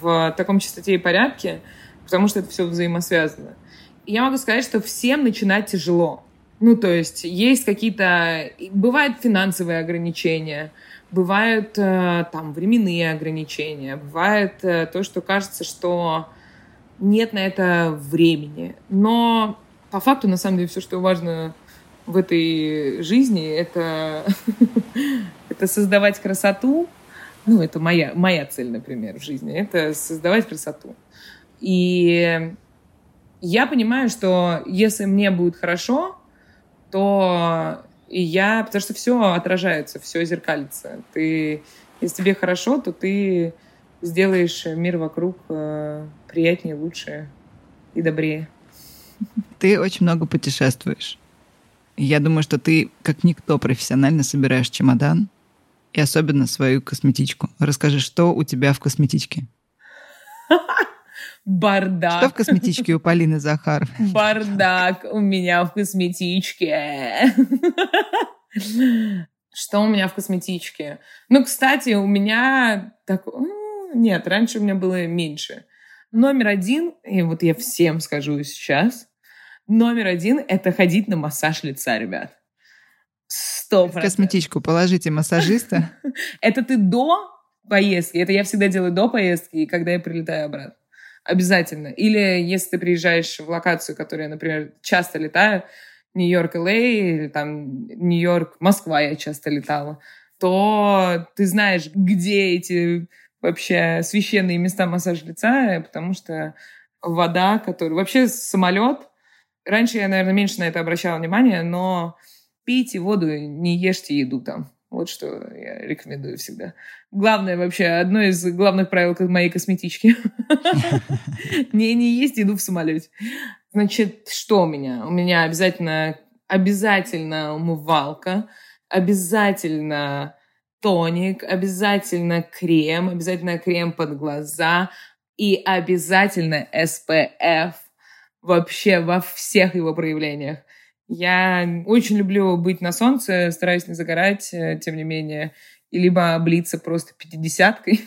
в таком чистоте и порядке, потому что это все взаимосвязано. Я могу сказать, что всем начинать тяжело. Ну, то есть есть какие-то... Бывают финансовые ограничения, бывают э, там временные ограничения, бывает э, то, что кажется, что нет на это времени. Но по факту, на самом деле, все, что важно в этой жизни, это, [laughs] это создавать красоту. Ну, это моя, моя цель, например, в жизни. Это создавать красоту. И я понимаю, что если мне будет хорошо, то и я, потому что все отражается, все зеркалится. Ты, если тебе хорошо, то ты сделаешь мир вокруг э, приятнее, лучше и добрее. Ты очень много путешествуешь. Я думаю, что ты, как никто, профессионально собираешь чемодан и особенно свою косметичку. Расскажи, что у тебя в косметичке? [laughs] Бардак. Что в косметичке у Полины Захаров? [laughs] Бардак у меня в косметичке. Что у меня в косметичке? Ну, кстати, у меня так... Нет, раньше у меня было меньше. Номер один, и вот я всем скажу сейчас, номер один — это ходить на массаж лица, ребят. Сто Косметичку положите массажиста. [laughs] Это ты до поездки. Это я всегда делаю до поездки и когда я прилетаю обратно. Обязательно. Или если ты приезжаешь в локацию, которую например, часто летаю, Нью-Йорк, Л.А., или там Нью-Йорк, Москва я часто летала, то ты знаешь, где эти вообще священные места массажа лица, потому что вода, которая... Вообще самолет... Раньше я, наверное, меньше на это обращала внимание, но пейте воду, не ешьте еду там. Вот что я рекомендую всегда. Главное вообще, одно из главных правил моей косметички. [laughs] Не, не есть еду в самолете. Значит, что у меня? У меня обязательно, обязательно умывалка, обязательно тоник, обязательно крем, обязательно крем под глаза и обязательно SPF вообще во всех его проявлениях. Я очень люблю быть на солнце, стараюсь не загорать, э, тем не менее, и либо облиться просто пятидесяткой,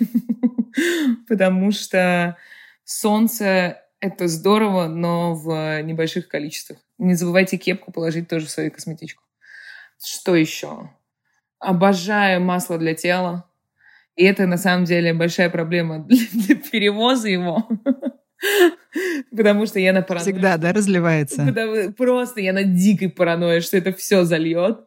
[laughs] потому что солнце — это здорово, но в небольших количествах. Не забывайте кепку положить тоже в свою косметичку. Что еще? Обожаю масло для тела. И это на самом деле большая проблема [laughs] для перевоза его. Потому что я на паранойе. Всегда, да, разливается? Потому, просто я на дикой паранойи, что это все зальет.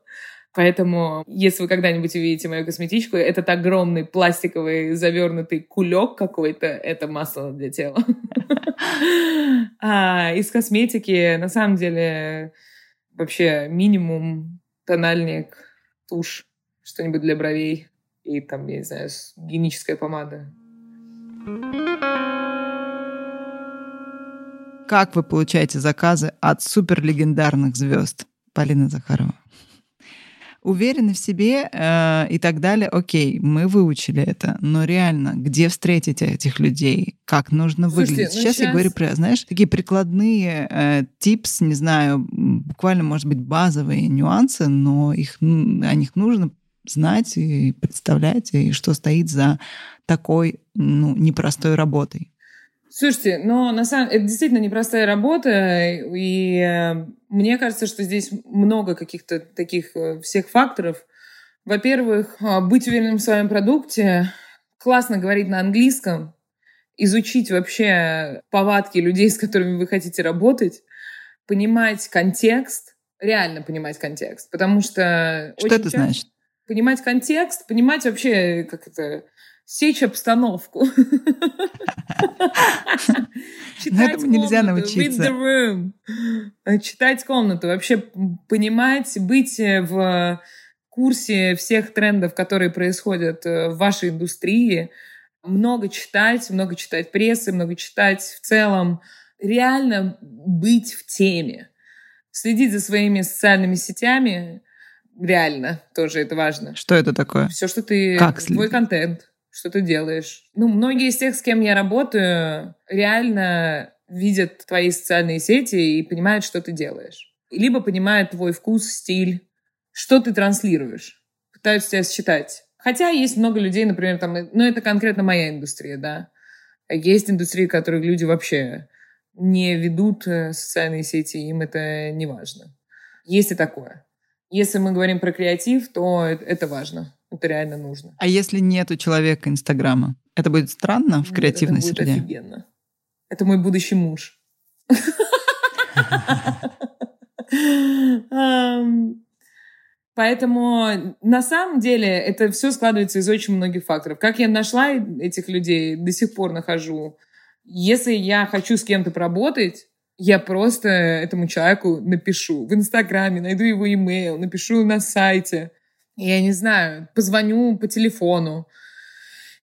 Поэтому, если вы когда-нибудь увидите мою косметичку, этот огромный пластиковый завернутый кулек какой-то, это масло для тела. [laughs] А из косметики, на самом деле, вообще минимум тональник, тушь, что-нибудь для бровей и там, я не знаю, гигиеническая помада. Как вы получаете заказы от суперлегендарных звезд? Полина Захарова. Уверены в себе э, и так далее. Окей, мы выучили это, но реально, где встретить этих людей? Как нужно Слушайте, выглядеть? Сейчас, ну сейчас я говорю про, знаешь, такие прикладные э, типс, не знаю, буквально, может быть, базовые нюансы, но их, о них нужно знать и представлять, и что стоит за такой ну, непростой работой. Слушайте, но на самом это действительно непростая работа, и э, мне кажется, что здесь много каких-то таких э, всех факторов. Во-первых, э, быть уверенным в своем продукте, классно говорить на английском, изучить вообще повадки людей, с которыми вы хотите работать, понимать контекст, реально понимать контекст, потому что... Что это значит? Понимать контекст, понимать вообще, как это сечь обстановку. [laughs] Читать Этому нельзя научиться. Э, читать комнату, вообще понимать, быть э, в курсе всех трендов, которые происходят э, в вашей индустрии, много читать, много читать прессы, много читать в целом, реально быть в теме, следить за своими социальными сетями, реально тоже это важно. Что это такое? Все, что ты, как твой контент, что ты делаешь. Ну, многие из тех, с кем я работаю, реально видят твои социальные сети и понимают, что ты делаешь. Либо понимают твой вкус, стиль, что ты транслируешь. Пытаются тебя считать. Хотя есть много людей, например, там, ну, это конкретно моя индустрия, да. Есть индустрии, в которых люди вообще не ведут э, социальные сети, им это не важно. Есть и такое. Если мы говорим про креатив, то это важно. Это реально нужно. А если нет у человека Инстаграма? Это будет странно в креативной это будет среде? офигенно. Это мой будущий муж. [laughs] Поэтому на самом деле это все складывается из очень многих факторов. Как я нашла этих людей, до сих пор нахожу. Если я хочу с кем-то поработать, я просто этому человеку напишу в Инстаграме, найду его имейл, напишу на сайте я не знаю, позвоню по телефону.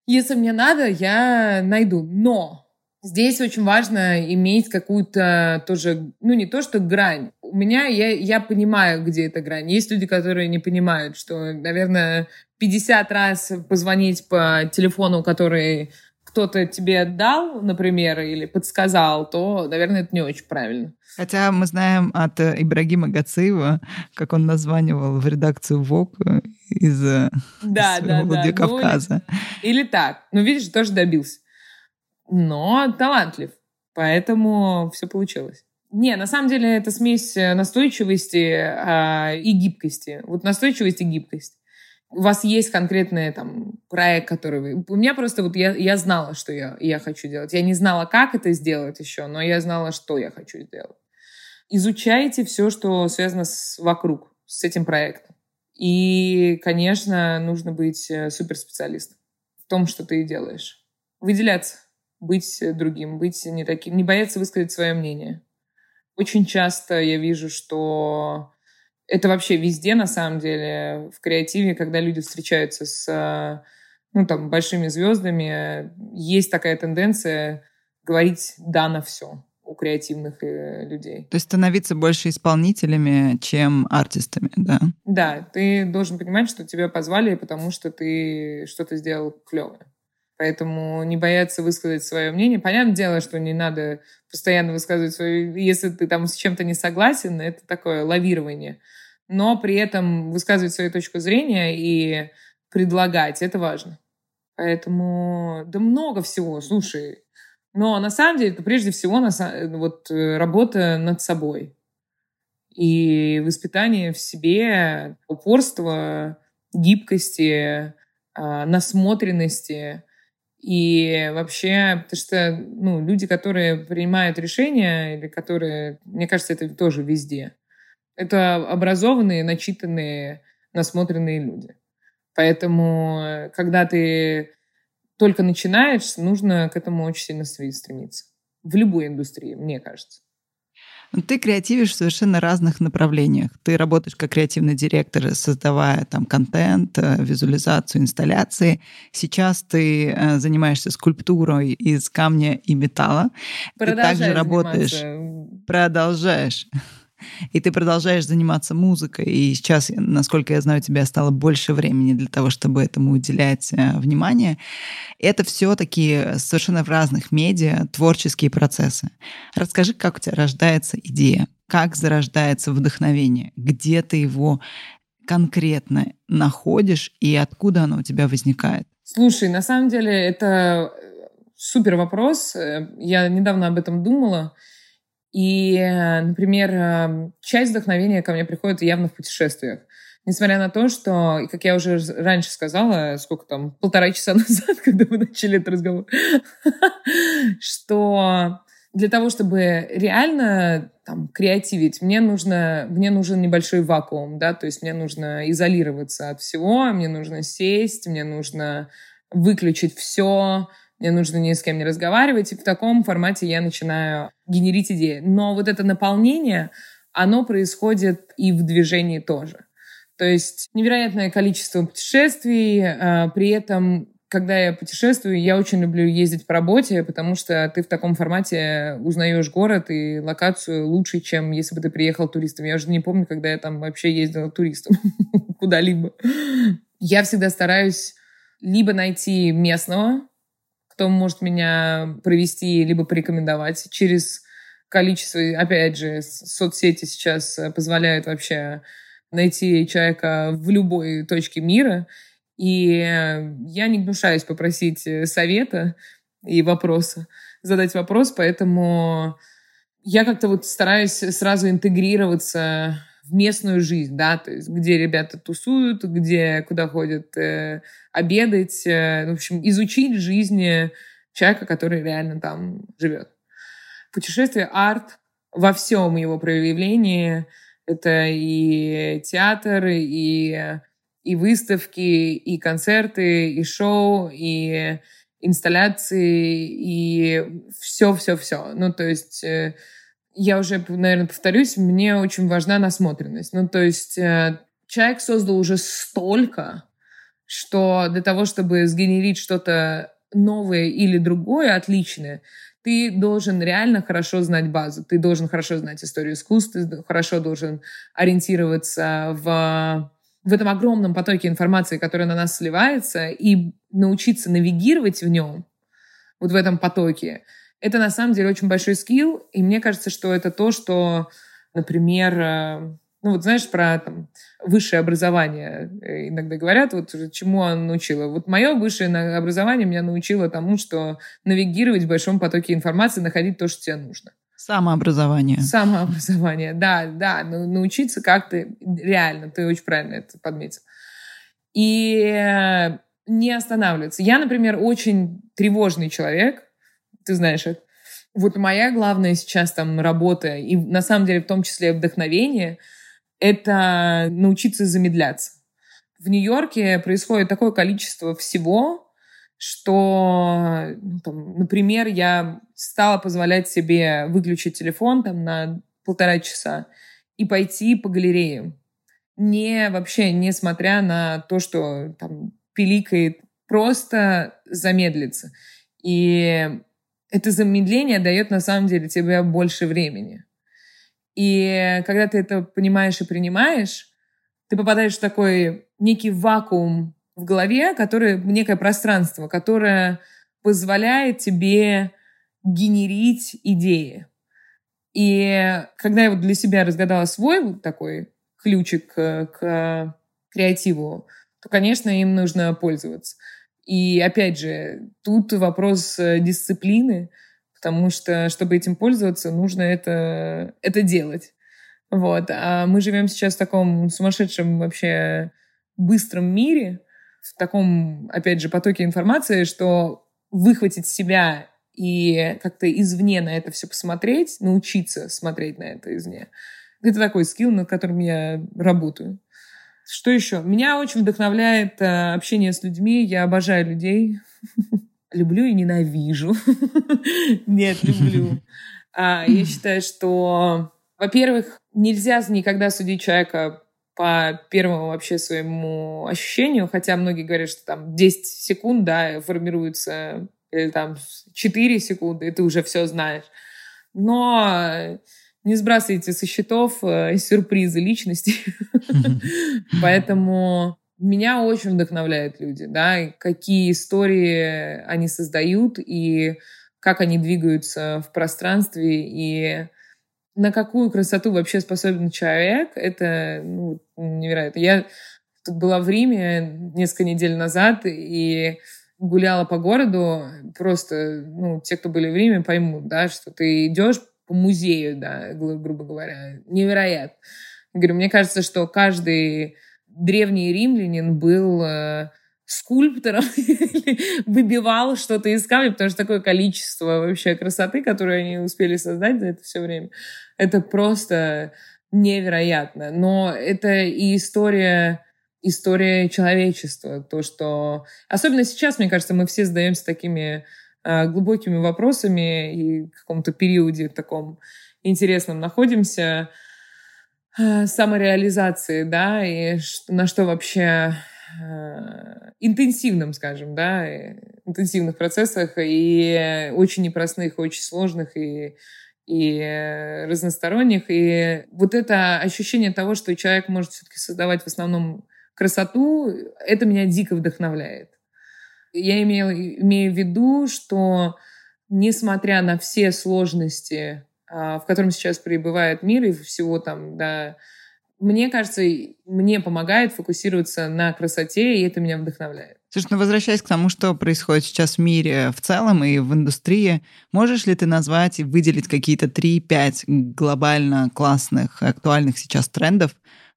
Если мне надо, я найду. Но здесь очень важно иметь какую-то тоже, ну не то, что грань. У меня, я, я понимаю, где эта грань. Есть люди, которые не понимают, что, наверное, 50 раз позвонить по телефону, который кто-то тебе дал, например, или подсказал, то, наверное, это не очень правильно. Хотя мы знаем от э, Ибрагима Гациева, как он названивал в редакцию ВОК э, из да, да, Владикавказа. Да. Ну, или так. Ну, видишь, тоже добился. но талантлив. Поэтому все получилось. Не, на самом деле это смесь настойчивости а, и гибкости. Вот настойчивость и гибкость. У вас есть конкретный там проект, который вы... У меня просто вот я, я знала, что я, я хочу делать. Я не знала, как это сделать еще, но я знала, что я хочу сделать. Изучайте все, что связано с вокруг, с этим проектом. И, конечно, нужно быть э, суперспециалистом в том, что ты делаешь. Выделяться, быть другим, быть не таким, не бояться высказать свое мнение. Очень часто я вижу, что это вообще везде, на самом деле, в креативе, когда люди встречаются с ну, там, большими звездами, есть такая тенденция говорить «да» на все у креативных э, людей. То есть становиться больше исполнителями, чем артистами, да? Да, ты должен понимать, что тебя позвали, потому что ты что-то сделал клевое. Поэтому не бояться высказать свое мнение. Понятное дело, что не надо постоянно высказывать свое... Если ты там с чем-то не согласен, это такое лавирование. Но при этом высказывать свою точку зрения и предлагать, это важно. Поэтому, да много всего, слушай. Но на самом деле это прежде всего на, вот, э, работа над собой. И воспитание в себе, упорство, гибкости, а, насмотренности. И вообще, потому что ну, люди, которые принимают решения, или которые, мне кажется, это тоже везде, это образованные, начитанные, насмотренные люди. Поэтому, когда ты только начинаешь, нужно к этому очень сильно стремиться. В любой индустрии, мне кажется. Ну, ты креативишь в совершенно разных направлениях. Ты работаешь как креативный директор, создавая там контент, э, визуализацию, инсталляции. Сейчас ты э, занимаешься скульптурой из камня и металла. Ты также работаешь, заниматься. продолжаешь и ты продолжаешь заниматься музыкой, и сейчас, насколько я знаю, у тебя стало больше времени для того, чтобы этому уделять э, внимание, это все такие совершенно в разных медиа творческие процессы. Расскажи, как у тебя рождается идея, как зарождается вдохновение, где ты его конкретно находишь и откуда оно у тебя возникает? Слушай, на самом деле это супер вопрос. Э, я недавно об этом думала. И, например, эм, часть вдохновения ко мне приходит явно в путешествиях. Несмотря на то, что, как я уже раньше сказала, сколько там, полтора часа [laughs] назад, когда мы начали этот разговор, [laughs] что для того, чтобы реально там, креативить, мне, нужно, мне нужен небольшой вакуум, да, то есть мне нужно изолироваться от всего, мне нужно сесть, мне нужно выключить все, мне нужно ни с кем не разговаривать, и в таком формате я начинаю генерить идеи. Но вот это наполнение, оно происходит и в движении тоже. То есть невероятное количество путешествий, а, при этом когда я путешествую, я очень люблю ездить по работе, потому что ты в таком формате узнаешь город и локацию лучше, чем если бы ты приехал туристом. Я уже не помню, когда я там вообще ездила туристом [laughs] куда-либо. Я всегда стараюсь либо найти местного, кто может меня провести либо порекомендовать через количество, опять же, соцсети сейчас э, позволяют вообще найти человека в любой точке мира. И э, я не гнушаюсь попросить э, совета и вопроса, задать вопрос, поэтому я как-то вот стараюсь сразу интегрироваться в местную жизнь, да, то есть где ребята тусуют, где, куда ходят э, обедать, э, в общем, изучить жизнь человека, который реально там живет. Путешествие арт во всем его проявлении. Это и театр, и, и выставки, и концерты, и шоу, и инсталляции, и все-все-все. Ну, то есть э, я уже, наверное, повторюсь, мне очень важна насмотренность. Ну, то есть э, человек создал уже столько, что для того, чтобы сгенерить что-то новое или другое, отличное, ты должен реально хорошо знать базу, ты должен хорошо знать историю искусства, ты хорошо должен ориентироваться в, в этом огромном потоке информации, которая на нас сливается, и научиться навигировать в нем, вот в этом потоке, это на самом деле очень большой скилл, и мне кажется, что это то, что, например, э, Ну вот знаешь про там, высшее образование э, иногда говорят, вот чему оно научило. Вот мое высшее образование меня научило тому, что навигировать в большом потоке информации, находить то, что тебе нужно. Самообразование. Самообразование, да, да. Научиться как-то реально, ты очень правильно это подметил. И э, не останавливаться. Я, например, очень тревожный человек, ты знаешь это. Вот моя главная сейчас там работа, и на самом деле в том числе вдохновение, это научиться замедляться. В Нью-Йорке происходит такое количество всего, что, ну, там, например, я стала позволять себе выключить телефон там на полтора часа и пойти по галереям. Не вообще, несмотря на то, что там пиликает, просто замедлиться. И это замедление дает на самом деле тебе больше времени. И когда ты это понимаешь и принимаешь, ты попадаешь в такой некий вакуум в голове, который, некое пространство, которое позволяет тебе генерить идеи. И когда я вот для себя разгадала свой вот такой ключик к, к креативу, то, конечно, им нужно пользоваться. И опять же, тут вопрос э, дисциплины, потому что, чтобы этим пользоваться, нужно это, это делать. Вот. А мы живем сейчас в таком сумасшедшем вообще быстром мире, в таком, опять же, потоке информации, что выхватить себя и как-то извне на это все посмотреть, научиться смотреть на это извне, это такой скилл, над которым я работаю. Что еще? Меня очень вдохновляет э, общение с людьми. Я обожаю людей. [laughs] Люблю и ненавижу. [laughs] Нет, люблю. А, я считаю, что, во-первых, нельзя никогда судить человека по первому вообще своему ощущению, хотя многие говорят, что там 10 секунд, да, формируется, или там 4 секунды, и ты уже все знаешь. Но не сбрасывайте со счетов э, сюрпризы личности. [laughs] Поэтому меня очень вдохновляют люди, да, какие истории они создают и как они двигаются в пространстве и на какую красоту вообще способен человек, это ну, невероятно. Я тут была в Риме несколько недель назад и гуляла по городу. Просто, ну, те, кто были в Риме, поймут, да, что ты идешь по музею, да, грубо говоря. Невероятно. Говорю, мне кажется, что каждый древний римлянин был э, скульптором [laughs] выбивал что-то из камня, потому что такое количество вообще красоты, которую они успели создать за это все время, это просто невероятно. Но это и история история человечества, то, что... Особенно сейчас, мне кажется, мы все задаемся такими глубокими вопросами и в каком-то периоде таком интересном находимся э, самореализации, да, и на что вообще э, интенсивным, скажем, да, интенсивных процессах и очень непростых, очень сложных и и разносторонних. И вот это ощущение того, что человек может все-таки создавать в основном красоту, это меня дико вдохновляет. Я имею, имею в виду, что несмотря на все сложности, а, в котором сейчас пребывает мир и всего там, да, мне кажется, мне помогает фокусироваться на красоте, и это меня вдохновляет. Слушай, ну возвращаясь к тому, что происходит сейчас в мире в целом и в индустрии, можешь ли ты назвать и выделить какие-то 3-5 глобально классных, актуальных сейчас трендов,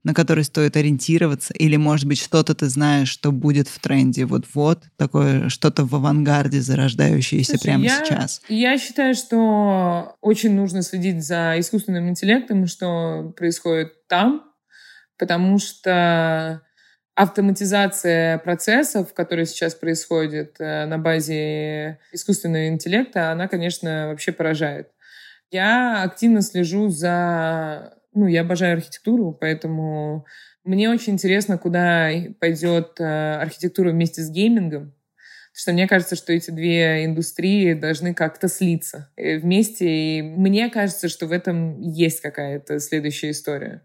на который стоит ориентироваться? Или, может быть, что-то ты знаешь, что будет в тренде вот-вот, такое что-то в авангарде зарождающееся Слушай, прямо я, сейчас? Я считаю, что очень нужно следить за искусственным интеллектом, что происходит там, потому что автоматизация процессов, которые сейчас происходят э, на базе искусственного интеллекта, она, конечно, вообще поражает. Я активно слежу за ну, я обожаю архитектуру, поэтому мне очень интересно, куда пойдет э, архитектура вместе с геймингом. Потому что мне кажется, что эти две индустрии должны как-то слиться э, вместе. И мне кажется, что в этом есть какая-то следующая история.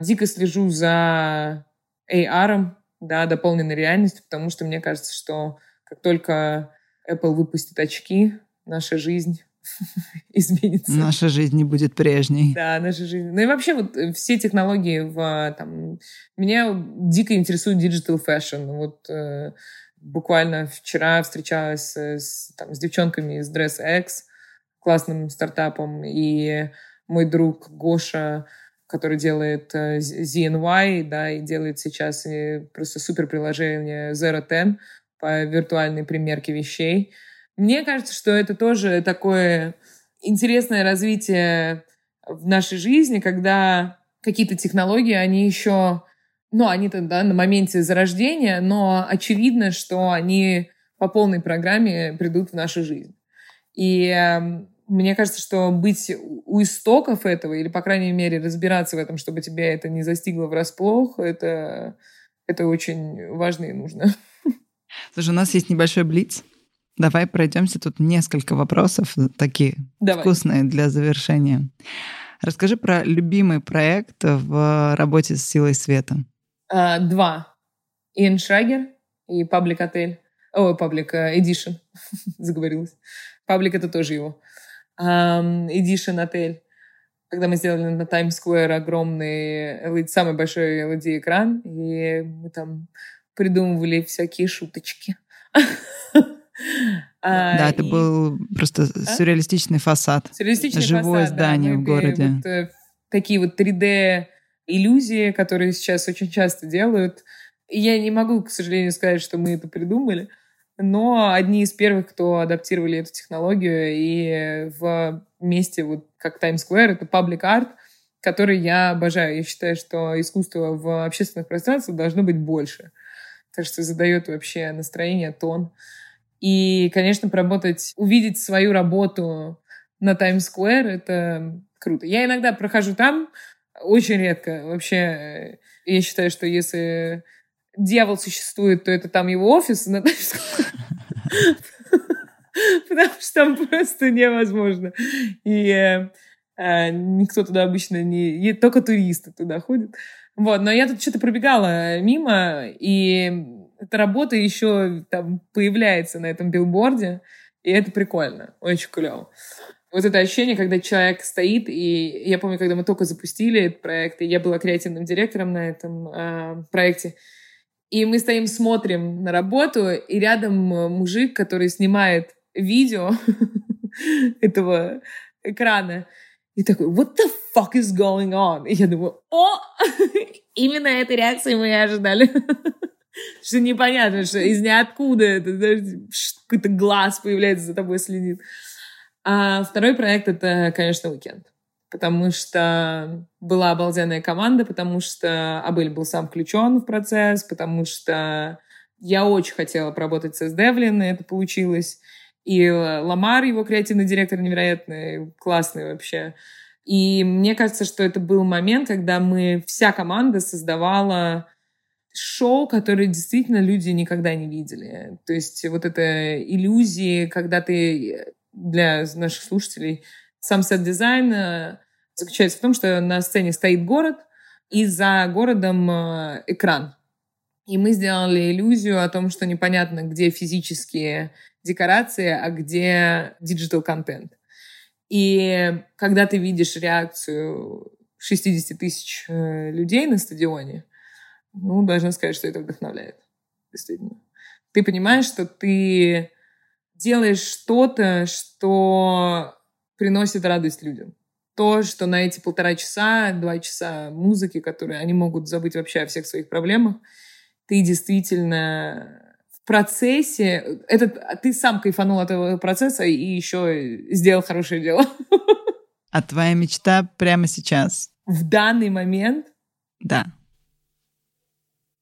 Дико слежу за AR, да, дополненной реальностью, потому что мне кажется, что как только Apple выпустит очки, наша жизнь [laughs] изменится. Наша жизнь не будет прежней. Да, наша жизнь. Ну и вообще вот э, все технологии в там... Меня дико интересует digital fashion. Вот э, буквально вчера встречалась с, там, с девчонками из DressX, классным стартапом, и мой друг Гоша, который делает э, ZNY, да, и делает сейчас э, просто супер приложение Zero Ten по виртуальной примерке вещей. Мне кажется, что это тоже такое интересное развитие в нашей жизни, когда какие-то технологии, они еще, ну, они тогда на моменте зарождения, но очевидно, что они по полной программе придут в нашу жизнь. И эм, мне кажется, что быть у истоков этого, или, по крайней мере, разбираться в этом, чтобы тебя это не застигло врасплох, это, это очень важно и нужно. Слушай, у нас есть небольшой блиц. Давай пройдемся. Тут несколько вопросов такие Давай. вкусные для завершения. Расскажи про любимый проект в работе с силой света. А, два. Иэн Шрагер и Паблик Отель. О, Паблик Эдишн. [laughs] Заговорилась. Паблик это тоже его. Эдишн Отель. Когда мы сделали на Square огромный, самый большой LED-экран, и мы там придумывали всякие шуточки. [laughs] [laughs] А, да, это был просто а? сюрреалистичный фасад. Сюрреалистичный Живое здание да, в городе. Вот, э, такие вот 3D-иллюзии, которые сейчас очень часто делают. И я не могу, к сожалению, сказать, что мы это придумали, но одни из первых, кто адаптировали эту технологию, и в месте, вот как Times Square, это Public Art, который я обожаю. Я считаю, что искусство в общественных пространствах должно быть больше. Кажется, задает вообще настроение, тон. И, конечно, поработать, увидеть свою работу на Square — это круто. Я иногда прохожу там, очень редко. Вообще, я считаю, что если дьявол существует, то это там его офис на. [laughs] Потому что там просто невозможно. И э, никто туда обычно не... Только туристы туда ходят. Вот, но я тут что-то пробегала мимо, и эта работа еще там появляется на этом билборде, и это прикольно, очень клево. Вот это ощущение, когда человек стоит, и я помню, когда мы только запустили этот проект, и я была креативным директором на этом э, проекте, и мы стоим, смотрим на работу, и рядом мужик, который снимает видео [laughs] этого экрана, и такой, what the fuck is going on? И я думаю, о, [laughs] именно этой реакции мы и ожидали. [laughs] [laughs] Что непонятно, что из ниоткуда это, какой-то глаз появляется, за тобой следит. А второй проект — это, конечно, уикенд. Потому что была обалденная команда, потому что Абель был сам включен в процесс, потому что я очень хотела поработать с Девлин, и это получилось. И Ламар, его креативный директор, невероятный, классный вообще. И мне кажется, что это был момент, когда мы, вся команда создавала шоу, которые действительно люди никогда не видели. То есть вот это иллюзии, когда ты для наших слушателей сам сет-дизайн э, заключается в том, что на сцене стоит город, и за городом э, экран. И мы сделали иллюзию о том, что непонятно, где физические декорации, а где digital контент. И когда ты видишь реакцию 60 тысяч э, людей на стадионе, ну, должна сказать, что это вдохновляет. Действительно. Ты понимаешь, что ты делаешь что-то, что приносит радость людям. То, что на эти полтора часа, два часа музыки, которые они могут забыть вообще о всех своих проблемах, ты действительно в процессе, этот, ты сам кайфанул от этого процесса и еще сделал хорошее дело. А твоя мечта прямо сейчас? В данный момент? Да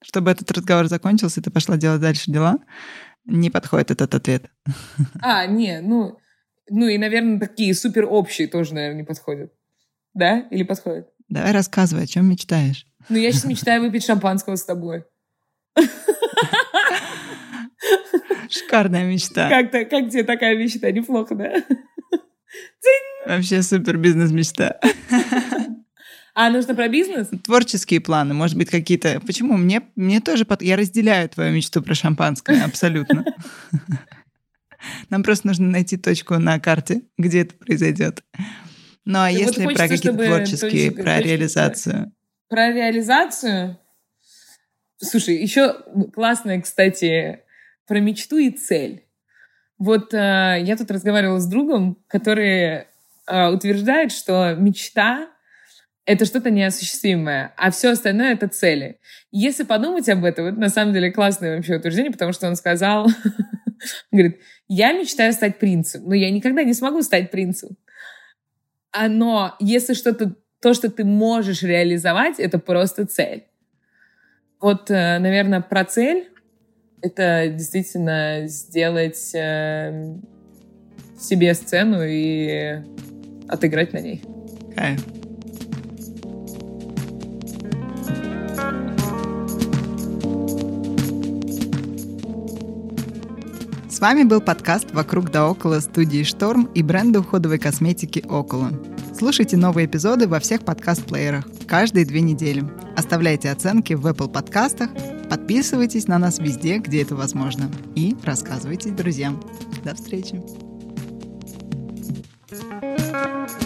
чтобы этот разговор закончился, и ты пошла делать дальше дела, не подходит этот ответ. А, не, ну, ну и, наверное, такие супер общие тоже, наверное, не подходят. Да? Или подходят? Давай рассказывай, о чем мечтаешь. Ну, я сейчас мечтаю выпить шампанского с тобой. Шикарная мечта. Как-то, как тебе такая мечта? Неплохо, да? Вообще супер бизнес-мечта. А нужно про бизнес? Творческие планы, может быть, какие-то. Почему? Мне, мне тоже... Под... Я разделяю твою мечту про шампанское, абсолютно. [laughs] Нам просто нужно найти точку на карте, где это произойдет. Ну а если про какие-то творческие, про реализацию? Про реализацию? Слушай, еще классная, кстати, про мечту и цель. Вот э, я тут разговаривала с другом, который э, утверждает, что мечта это что-то неосуществимое, а все остальное это цели. Если подумать об этом, это на самом деле классное вообще утверждение, потому что он сказал, [laughs] говорит, я мечтаю стать принцем, но я никогда не смогу стать принцем. А но если что-то, то, что ты можешь реализовать, это просто цель. Вот, э, наверное, про цель это действительно сделать э, себе сцену и отыграть на ней. Кайф. С вами был подкаст «Вокруг да около» студии «Шторм» и бренда уходовой косметики «Около». Слушайте новые эпизоды во всех подкаст-плеерах каждые две недели. Оставляйте оценки в Apple подкастах, подписывайтесь на нас везде, где это возможно. И рассказывайте друзьям. До встречи! thank you